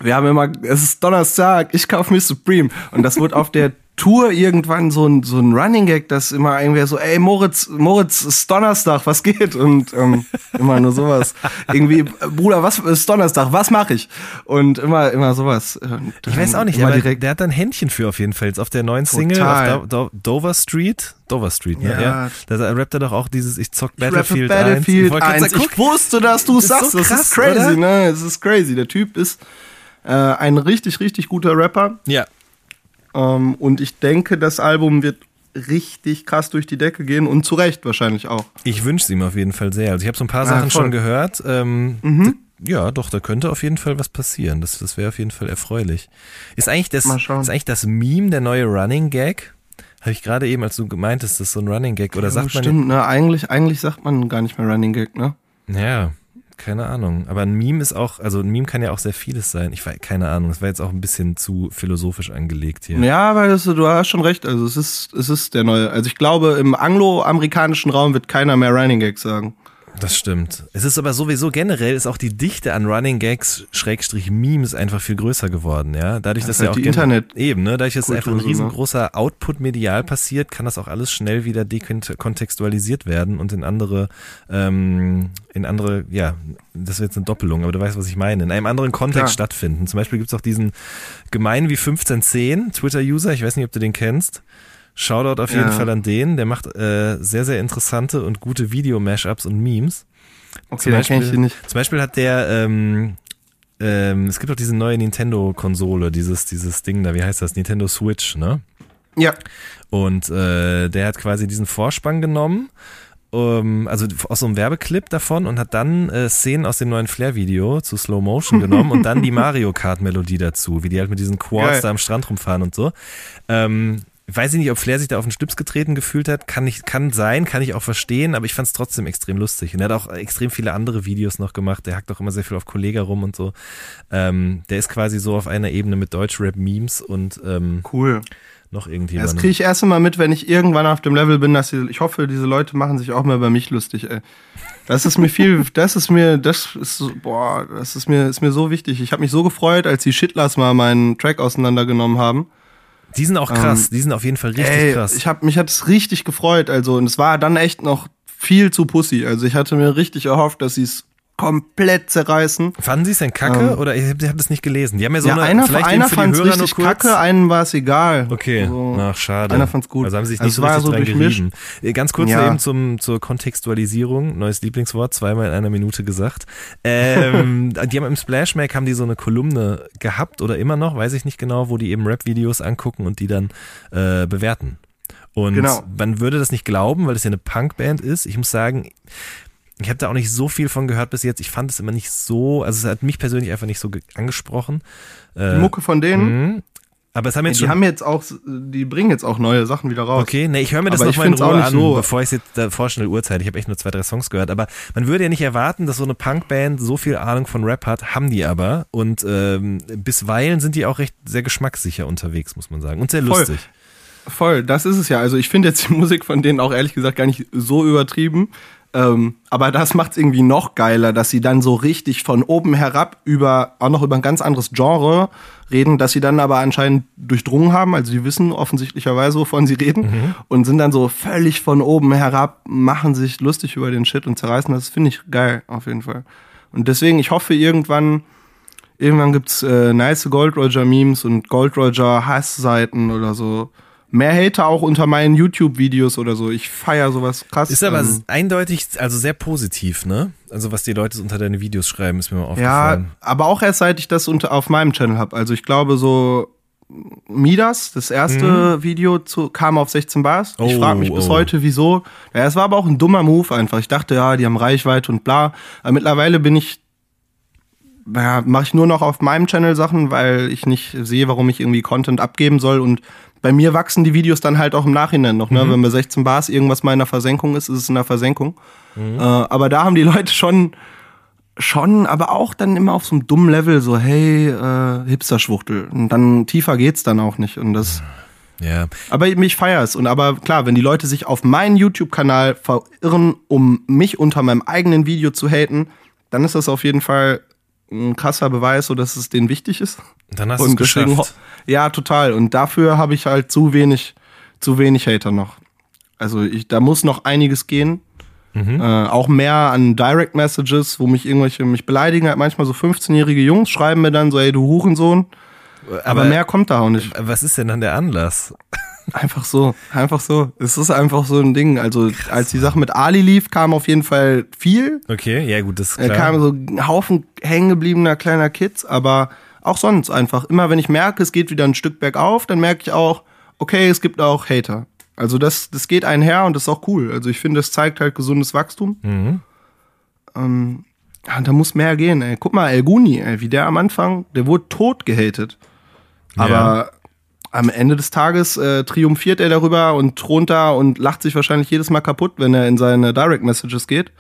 wir haben immer, es ist Donnerstag, ich kaufe mir Supreme. Und das wird auf der Tour irgendwann so ein, so ein Running Gag, dass immer irgendwer so, ey Moritz, Moritz, ist Donnerstag, was geht? Und ähm, immer nur sowas. Irgendwie, Bruder, was ist Donnerstag, was mache ich? Und immer, immer sowas. Und
Ich weiß auch nicht, aber
direkt
der hat da ein Händchen für auf jeden Fall. Jetzt auf der neuen Single,
Total.
auf Do Do Dover Street. Dover Street, ne?
Ja.
Ja. Da rappt er doch auch dieses Ich zock
Ich rappe
Battlefield,
Battlefield 1.
wollte gerade sagen,
Ich wusste, dass du es
Ist so
sagst. das
krass,
ist crazy,
oder?
ne? Es ist crazy. Der Typ ist äh, ein richtig, richtig guter Rapper.
Ja.
Ähm, und ich denke, das Album wird richtig krass durch die Decke gehen und zu Recht wahrscheinlich auch.
Ich wünsche es ihm auf jeden Fall sehr. Also ich habe so ein paar Sachen
voll.
schon gehört. Ähm,
Mhm.
Ja, doch, da könnte auf jeden Fall was passieren. Das, das wäre auf jeden Fall erfreulich. Ist eigentlich das, ist eigentlich das Meme der neue Running Gag? Habe ich gerade eben, als du gemeintest, das ist so ein Running Gag. Oder
Ja,
sagt man.
stimmt, ne? Eigentlich, eigentlich sagt man gar nicht mehr Running Gag, ne?
Ja, keine Ahnung. Aber ein Meme ist auch, also ein Meme kann ja auch sehr vieles sein. Ich weiß, keine Ahnung. Das war jetzt auch ein bisschen zu philosophisch angelegt hier.
Ja, aber das, du hast schon recht. Also es ist, es ist der neue. Also ich glaube, im angloamerikanischen Raum wird keiner mehr Running Gag sagen.
Das stimmt. Es ist aber sowieso generell ist auch die Dichte an Running Gags Schrägstrich Memes einfach viel größer geworden, ja. Dadurch, dass
Das ist
ja
halt
auch
die Internet-
eben, ne, dadurch, dass
Kultur
einfach ein
ne?
riesengroßer Output medial passiert, kann das auch alles schnell wieder dekontextualisiert werden und in andere, ähm, in andere, ja, das wird jetzt eine Doppelung, aber du weißt, was ich meine, in einem anderen Kontext
Klar.
stattfinden. Zum Beispiel gibt's auch diesen gemein wie 1510 Twitter-User, ich weiß nicht, ob du den kennst. Shoutout auf jeden
Ja.
Fall an den, der macht äh, sehr, sehr interessante und gute Video-Mashups und Memes.
Okay,
Zum
kenne ich
Beispiel-
die nicht.
Zum Beispiel hat der, ähm, ähm, es gibt auch diese neue Nintendo-Konsole, dieses, dieses Ding da, wie heißt das? Nintendo Switch, ne?
Ja.
Und äh, der hat quasi diesen Vorspann genommen, ähm, also aus so einem Werbeclip davon und hat dann äh, Szenen aus dem neuen Flair-Video zu Slow Motion genommen und dann die Mario Kart-Melodie dazu, wie die halt mit diesen Quads
Geil.
da am Strand rumfahren und so. Ähm, weiß ich nicht, ob Flair sich da auf den Schlips getreten gefühlt hat. Kann, nicht, kann sein, kann ich auch verstehen, aber ich fand es trotzdem extrem lustig. Und er hat auch extrem viele andere Videos noch gemacht. Der hackt auch immer sehr viel auf Kollega rum und so. Ähm, der ist quasi so auf einer Ebene mit Deutschrap-Memes und ähm,
Cool.
noch
Das
irgendjemandem.
kriege ich erst mal mit, wenn ich irgendwann auf dem Level bin, dass sie, ich hoffe, diese Leute machen sich auch mal über mich lustig, ey. Das ist mir viel, das ist mir, das ist, so- boah, das ist mir, ist mir so wichtig. Ich habe mich so gefreut, als die Shitlers mal meinen Track auseinandergenommen haben.
Die sind auch krass, die sind auf jeden Fall richtig
Ähm, Ey,
krass.
ich hab, mich hat es richtig gefreut, also, und es war dann echt noch viel zu pussy. Also ich hatte mir richtig erhofft, dass sie es komplett zerreißen.
Fanden sie es denn kacke
Ähm,
oder ich habe hab das nicht gelesen? Die haben ja so
ja,
eine,
einer,
vielleicht
einer fand es richtig
kurz.
kacke, einem war es egal.
Okay,
So.
ach schade.
einer fand's gut.
Also haben sie sich
Also
nicht
es
so richtig
so
dran gerieben. Äh, Ganz kurz
Ja.
eben zum, zur Kontextualisierung, neues Lieblingswort, zweimal in einer Minute gesagt. Ähm, die haben im Splashmack haben die so eine Kolumne gehabt oder immer noch, weiß ich nicht genau, wo die eben Rap-Videos angucken und die dann äh, bewerten. Und
Genau.
man würde das nicht glauben, weil das ja eine Punkband ist. Ich muss sagen, ich habe da auch nicht so viel von gehört bis jetzt. Ich fand es immer nicht so, also es hat mich persönlich einfach nicht so ge- angesprochen. Äh,
Die Mucke von denen,
Mhm. Aber es haben jetzt
die
schon.
haben jetzt auch, die bringen jetzt auch neue Sachen wieder raus.
Okay, ne, ich höre mir das nochmal in Ruhe
nicht
an,
so-
bevor ich jetzt davor schnell Uhrzeit. Ich habe echt nur zwei, drei Songs gehört, aber man würde ja nicht erwarten, dass so eine Punkband so viel Ahnung von Rap hat, haben die aber. Und ähm, bisweilen sind die auch recht sehr geschmackssicher unterwegs, muss man sagen. Und sehr
Voll.
lustig.
Voll, das ist es ja. Also ich finde jetzt die Musik von denen auch ehrlich gesagt gar nicht so übertrieben. Ähm, aber das macht es irgendwie noch geiler, dass sie dann so richtig von oben herab über, auch noch über ein ganz anderes Genre reden, dass sie dann aber anscheinend durchdrungen haben. Also die wissen offensichtlicherweise, wovon sie reden und sind dann so völlig von oben herab, machen sich lustig über den Shit und zerreißen. Das finde ich geil, auf jeden Fall. Und deswegen, ich hoffe irgendwann, irgendwann gibt's äh, nice Gold Roger Memes und Gold Roger Hassseiten oder so. Mehr Hater auch unter meinen YouTube-Videos oder so. Ich feier sowas krass.
Ist aber
ähm,
eindeutig, also sehr positiv, ne? Also was die Leute unter deine Videos schreiben, ist mir mal
ja,
aufgefallen.
aber auch erst seit ich das unter, auf meinem Channel habe. Also ich glaube so Midas, das erste Video zu, kam auf 16 Bars. ich
Mhm. Oh,
frage mich bis
oh.
heute, wieso. Ja, es war aber auch ein dummer Move einfach. Ich dachte, ja, die haben Reichweite und bla. Aber mittlerweile bin ich ja, mache ich nur noch auf meinem Channel Sachen, weil ich nicht sehe, warum ich irgendwie Content abgeben soll. Und bei mir wachsen die Videos dann halt auch im Nachhinein noch. Ne? Wenn bei 16 Bars irgendwas mal in der Versenkung ist, ist es in der Versenkung. Äh, aber da haben die Leute schon, schon, aber auch dann immer auf so einem dummen Level, so, hey, äh, Hipster-Schwuchtel. Und dann tiefer geht's dann auch nicht. Und das.
Ja.
Aber mich feiert's. Und aber klar, wenn die Leute sich auf meinen YouTube-Kanal verirren, um mich unter meinem eigenen Video zu haten, dann ist das auf jeden Fall ein krasser Beweis, so dass es denen wichtig ist.
Dann hast du es geschafft.
ja, total. Und dafür habe ich halt zu wenig, zu wenig Hater noch. Also ich, da muss noch einiges gehen.
Mhm.
Äh, auch mehr an Direct Messages, wo mich irgendwelche mich beleidigen. Halt manchmal so 15-jährige Jungs schreiben mir dann so, ey, du Hurensohn. Aber, mehr kommt da auch nicht.
Was ist denn dann der Anlass?
Einfach so, einfach so. Es ist einfach so ein Ding. Also als die Sache mit Ali lief, kam auf jeden Fall viel.
Okay, ja gut, das ist
Da
klar.
kamen so ein Haufen hängengebliebener kleiner Kids, aber auch sonst einfach. Immer wenn ich merke, es geht wieder ein Stück bergauf, dann merke ich auch, okay, es gibt auch Hater. Also das, das geht einher und das ist auch cool. Also ich finde, es zeigt halt gesundes Wachstum.
Mhm.
Ähm, ja, da muss mehr gehen, ey. Guck mal, El Guni, ey, wie der am Anfang, der wurde tot gehatet. Aber, am Ende des Tages äh, triumphiert er darüber und thront da und lacht sich wahrscheinlich jedes Mal kaputt, wenn er in seine Direct Messages geht.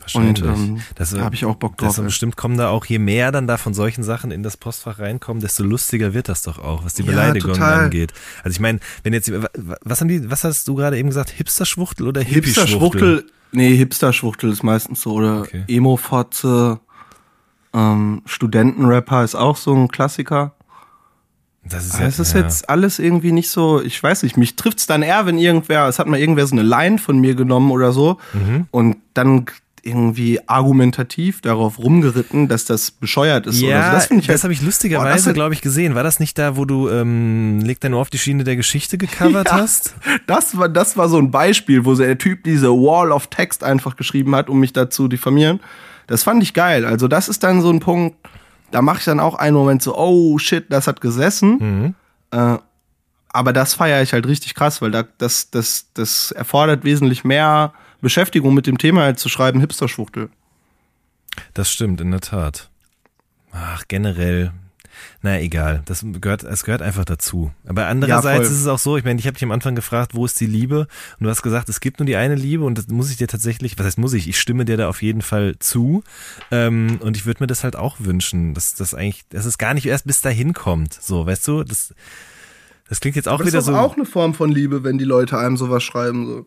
Wahrscheinlich.
Und, ähm,
das,
da hab ich auch Bock drauf,
Das bestimmt kommen da auch, je mehr dann da von solchen Sachen in das Postfach reinkommen, desto lustiger wird das doch auch, was die
Ja,
Beleidigung
total.
angeht. Also ich meine, wenn jetzt, was haben die, was hast du gerade eben gesagt, Hipster-Schwuchtel oder Hippie-Schwuchtel?
Hipster-Schwuchtel, nee, Hipster-Schwuchtel ist meistens so, oder
Okay.
Emo-Fotze, ähm, Studentenrapper ist auch so ein Klassiker.
Das ist, ja,
es ist
ja.
jetzt alles irgendwie nicht so, ich weiß nicht, mich trifft's dann eher, wenn irgendwer, es hat mal irgendwer so eine Line von mir genommen oder so
Mhm.
und dann irgendwie argumentativ darauf rumgeritten, dass das bescheuert ist
Ja,
so. Das finde ich halt,
das habe ich lustigerweise,
das
glaube ich, gesehen. War das nicht da, wo du ähm, Leg dein Ohr auf die Schiene der Geschichte gecovert
Ja.
hast?
Das war, das war so ein Beispiel, wo der Typ diese Wall of Text einfach geschrieben hat, um mich da zu diffamieren. Das fand ich geil. Also das ist dann so ein Punkt, da mache ich dann auch einen Moment so, oh shit, das hat gesessen.
Mhm.
Äh, aber das feiere ich halt richtig krass, weil da, das, das, das erfordert wesentlich mehr Beschäftigung mit dem Thema, als zu schreiben Hipster-Schwuchtel.
Das stimmt, in der Tat. Ach, generell. Na egal, das gehört, es gehört einfach dazu. Aber andererseits
voll.
ist es auch so, ich meine, ich habe dich am Anfang gefragt, wo ist die Liebe? Und du hast gesagt, es gibt nur die eine Liebe und das muss ich dir tatsächlich, was heißt muss ich, ich stimme dir da auf jeden Fall zu. Ähm, und ich würde mir das halt auch wünschen, dass das eigentlich, dass es gar nicht erst bis dahin kommt. So, weißt du, das, das klingt jetzt auch
Das
wieder
ist doch
so.
auch eine Form von Liebe, wenn die Leute einem sowas schreiben. So.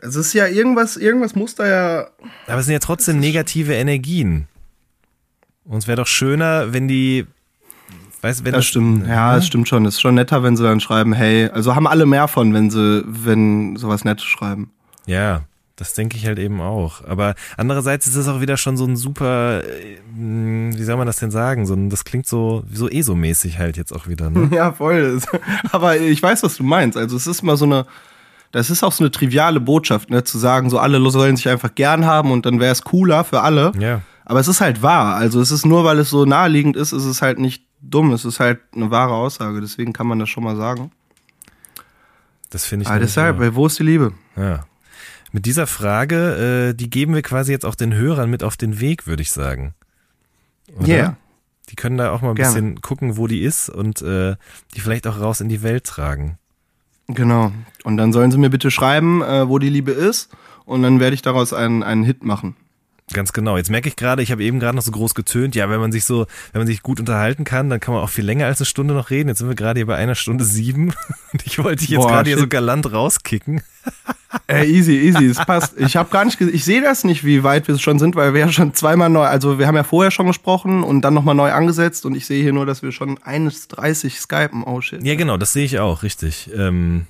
Es ist ja irgendwas, irgendwas muss da ja.
Aber es sind ja trotzdem negative Energien. Und es wäre doch schöner, wenn die, weißt, wenn
Das stimmt, ja, das stimmt schon. Es ist schon netter, wenn sie dann schreiben, hey, also haben alle mehr von, wenn sie, wenn sowas Nettes schreiben.
Ja, das denke ich halt eben auch. Aber andererseits ist es auch wieder schon so ein super, äh, wie soll man das denn sagen? So ein, das klingt so, so ESO-mäßig halt jetzt auch wieder, ne?
Ja, voll. Aber ich weiß, was du meinst. Also es ist mal so eine, das ist auch so eine triviale Botschaft, ne, zu sagen, so alle sollen sich einfach gern haben und dann wäre es cooler für alle.
Ja.
Aber es ist halt wahr. Also es ist nur, weil es so naheliegend ist, ist es halt nicht dumm. Es ist halt eine wahre Aussage. Deswegen kann man das schon mal sagen.
Das finde ich.
Aber deshalb, weil wo ist die Liebe?
Ja. Mit dieser Frage, äh, die geben wir quasi jetzt auch den Hörern mit auf den Weg, würde ich sagen. Oder?
Yeah.
Die können da auch mal ein
Gerne.
bisschen gucken, wo die ist und äh, die vielleicht auch raus in die Welt tragen.
Genau. Und dann sollen sie mir bitte schreiben, äh, wo die Liebe ist. Und dann werde ich daraus einen, einen Hit machen.
Ganz genau. Jetzt merke ich gerade, ich habe eben gerade noch so groß getönt. Ja, wenn man sich so, wenn man sich gut unterhalten kann, dann kann man auch viel länger als eine Stunde noch reden. Jetzt sind wir gerade hier bei einer Stunde sieben. Und ich wollte dich jetzt
Boah,
gerade hier so galant rauskicken.
Äh, easy, easy, es passt. Ich habe gar nicht, ich sehe das nicht, wie weit wir schon sind, weil wir ja schon zweimal neu, also wir haben ja vorher schon gesprochen und dann nochmal neu angesetzt und ich sehe hier nur, dass wir schon 1,30 skypen. Oh shit.
Ja, genau, das sehe ich auch, richtig. Ähm,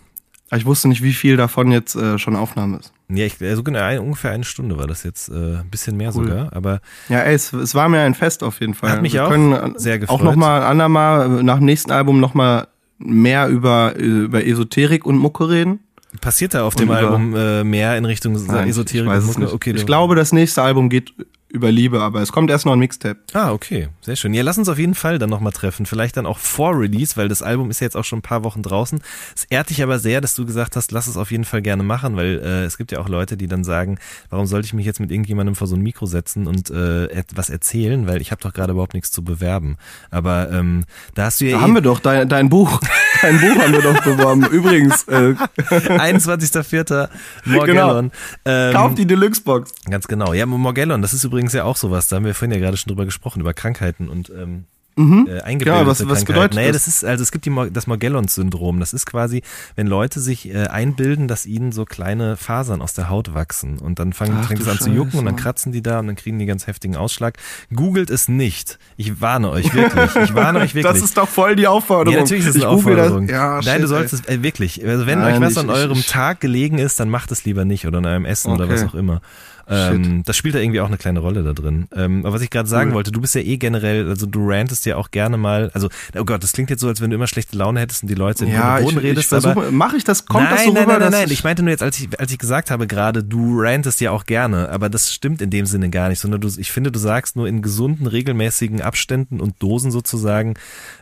ich wusste nicht, wie viel davon jetzt äh, schon Aufnahme ist.
Ja, ich, also genau, ein, ungefähr eine Stunde war das jetzt, äh, ein bisschen mehr
Cool.
sogar. Aber
Ja, ey, es, es war mir ein Fest auf jeden Fall.
Hat mich
wir
auch
können äh,
sehr gefreut.
Auch nochmal ein andermal, äh, nach dem nächsten Album nochmal mehr über, äh, über Esoterik und Mucke reden.
passiert da auf dem Album äh, mehr in Richtung
Nein,
Esoterik?
ich
und
es
Mucke? Okay,
ich glaube, das nächste Album geht über Liebe, aber es kommt erst noch ein Mixtape.
Ah, okay, sehr schön. Ja, lass uns auf jeden Fall dann nochmal treffen. Vielleicht dann auch vor Release, weil das Album ist ja jetzt auch schon ein paar Wochen draußen. Es ehrt dich aber sehr, dass du gesagt hast, lass es auf jeden Fall gerne machen, weil äh, es gibt ja auch Leute, die dann sagen, warum sollte ich mich jetzt mit irgendjemandem vor so ein Mikro setzen und äh, etwas erzählen, weil ich habe doch gerade überhaupt nichts zu bewerben. Aber ähm, da hast du ja
Da
eh
haben wir doch dein, dein Buch. Dein Buch haben wir doch beworben. Übrigens, äh,
21.04. Morgellon. Ähm,
kauf die Deluxe-Box.
Ganz genau. Ja, Morgellon, das ist übrigens ja auch sowas. Da haben wir vorhin ja gerade schon drüber gesprochen, über Krankheiten und ähm, äh, eingebildete
Genau, was- was bedeutet
naja,
das?
das ist, also es gibt die, das Morgellons-Syndrom. Das ist quasi, wenn Leute sich äh, einbilden, dass ihnen so kleine Fasern aus der Haut wachsen und dann fangen, fängt es an zu jucken und dann kratzen die da und dann kriegen die ganz heftigen Ausschlag. Googelt es nicht. Ich warne euch wirklich. Ich warne euch wirklich.
Das ist doch voll die Aufforderung.
Ja, natürlich ist es eine Aufforderung.
Ja,
Nein, du sollst es äh, wirklich. Also wenn
Nein,
euch was
ich-
an eurem
ich-
Tag gelegen ist, dann macht es lieber nicht oder an eurem Essen oder
Okay.
was auch immer. Ähm, das spielt da irgendwie auch eine kleine Rolle da drin. Ähm, aber was ich gerade sagen
Cool.
wollte, du bist ja eh generell, also du rantest ja auch gerne mal, also oh Gott, das klingt jetzt so, als wenn du immer schlechte Laune hättest und die Leute in
Ja,
den
ich,
Boden
ich
redest,
versuche, mache ich das, kommt
nein,
das so
nein,
rüber,
nein, nein, nein. Ich meinte nur jetzt, als ich, als ich gesagt habe gerade, du rantest ja auch gerne, aber das stimmt in dem Sinne gar nicht, sondern du, ich finde, du sagst nur in gesunden, regelmäßigen Abständen und Dosen sozusagen,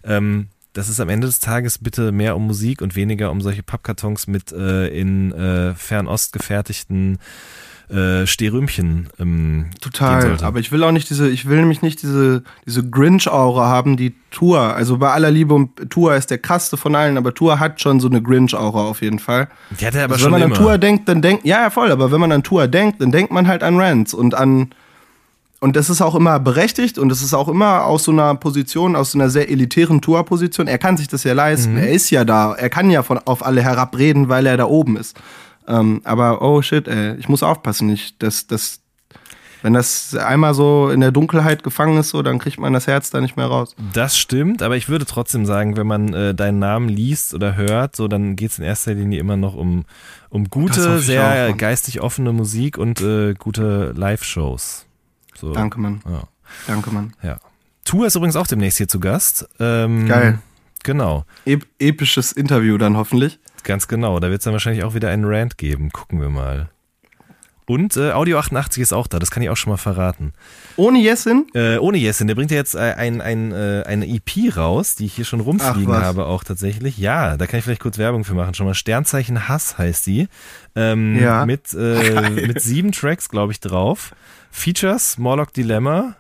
ähm, dass es am Ende des Tages bitte mehr um Musik und weniger um solche Pappkartons mit äh, in äh, Fernost gefertigten äh, Stehrümchen ähm,
Total. Aber ich will auch nicht diese, ich will nämlich nicht diese, diese Grinch-Aura haben, die Tour. Also bei aller Liebe und Tour ist der krasseste von allen, aber Tour hat schon so eine Grinch-Aura auf jeden Fall.
Die hat er aber
Also
schon
wenn man
immer.
an Tour denkt, dann denkt, ja, ja, voll, aber wenn man an Tour denkt, dann denkt man halt an Rants und an, und das ist auch immer berechtigt und das ist auch immer aus so einer Position, aus so einer sehr elitären Tour-Position. Er kann sich das ja leisten.
Mhm.
Er ist ja da. Er kann ja von, auf alle herabreden, weil er da oben ist. Ähm, aber oh shit, ey, ich muss aufpassen. Ich, das, das, wenn das einmal so in der Dunkelheit gefangen ist, so, dann kriegt man das Herz da nicht mehr raus.
Das stimmt, aber ich würde trotzdem sagen, wenn man äh, deinen Namen liest oder hört, so dann geht es in erster Linie immer noch um, um gute, sehr
auch,
geistig offene Musik und äh, gute Live-Shows. So.
Danke, Mann.
Ja.
Danke, Mann.
ja. Tour ist übrigens auch demnächst hier zu Gast. Ähm,
Geil.
Genau,
Ep episches Interview dann hoffentlich.
Ganz genau. Da wird es dann wahrscheinlich auch wieder einen Rant geben. Gucken wir mal. Und äh, Audio 88 ist auch da, das kann ich auch schon mal verraten.
Ohne Jessin?
Äh, ohne Jessin, der bringt ja jetzt äh, ein, ein, äh, eine EP raus, die ich hier schon rumfliegen habe, auch tatsächlich. Ja, da kann ich vielleicht kurz Werbung für machen. Schon mal Sternzeichen Hass heißt die. Ähm,
Ja.
Mit, äh, mit sieben Tracks, glaube ich, drauf. Features, Morlock Dilemma,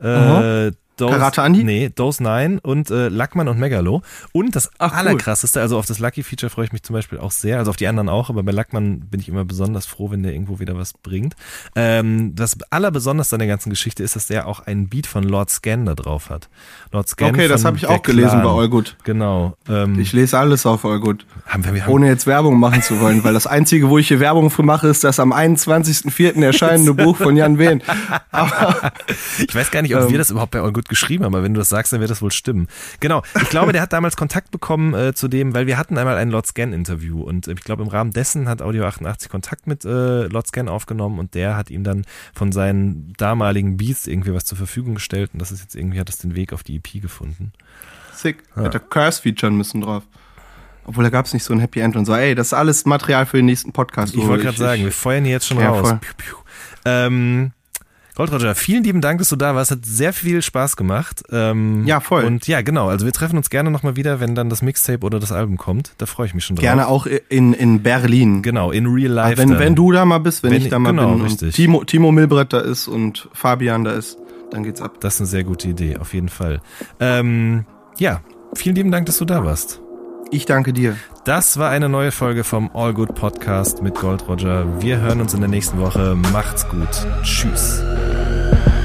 äh, Dose,
Karate Andi?
Nee, Dose 9 und äh, Lackmann und Megalo. Und das
Ach, cool.
allerkrasseste, also auf das Lucky-Feature freue ich mich zum Beispiel auch sehr, also auf die anderen auch, aber bei Lackmann bin ich immer besonders froh, wenn der irgendwo wieder was bringt. Ähm, das allerbesonderste an der ganzen Geschichte ist, dass der auch einen Beat von Lord Scan da drauf hat. Lord Scan
Okay, das habe ich auch gelesen
Clan.
bei Allgood.
Genau. Ähm,
Ich lese alles auf Allgood.
haben wir, wir haben,
Ohne jetzt Werbung machen zu wollen, weil das Einzige, wo ich hier Werbung für mache, ist das am 21.04. erscheinende Buch von Jan Wehn. Aber
Ich weiß gar nicht, ob
Ähm.
wir das überhaupt bei All Good geschrieben aber wenn du das sagst, dann wird das wohl stimmen. Genau. Ich glaube, der hat damals Kontakt bekommen äh, zu dem, weil wir hatten einmal ein Lord Scan Interview und äh, ich glaube, im Rahmen dessen hat Audio 88 Kontakt mit äh, Lord Scan aufgenommen und der hat ihm dann von seinen damaligen Beats irgendwie was zur Verfügung gestellt und das ist jetzt irgendwie, hat es den Weg auf die EP gefunden.
sick. Hätte Curse featuren müssen drauf. Obwohl da gab es nicht so ein Happy End und so. Ey, das ist alles Material für den nächsten Podcast.
Ich wollte gerade sagen, wir feuern hier jetzt schon
Ja,
raus. Piu, piu. Ähm, Gold Roger, vielen lieben Dank, dass du da warst. Hat sehr viel Spaß gemacht. Ähm,
Ja, voll.
Und ja, genau. Also wir treffen uns gerne nochmal wieder, wenn dann das Mixtape oder das Album kommt. Da freue ich mich schon drauf.
Gerne auch in, in Berlin.
Genau, in real life.
Wenn,
dann.
wenn du da mal bist, wenn,
Wenn
ich da mal
genau,
bin
richtig.
und Timo, Timo Milbrett da ist und Fabian da ist, dann geht's ab.
Das ist eine sehr gute Idee, auf jeden Fall. Ähm, ja, vielen lieben Dank, dass du da warst.
Ich danke dir.
Das war eine neue Folge vom All Good Podcast mit Gold Roger. Wir hören uns in der nächsten Woche. Macht's gut. Tschüss. love.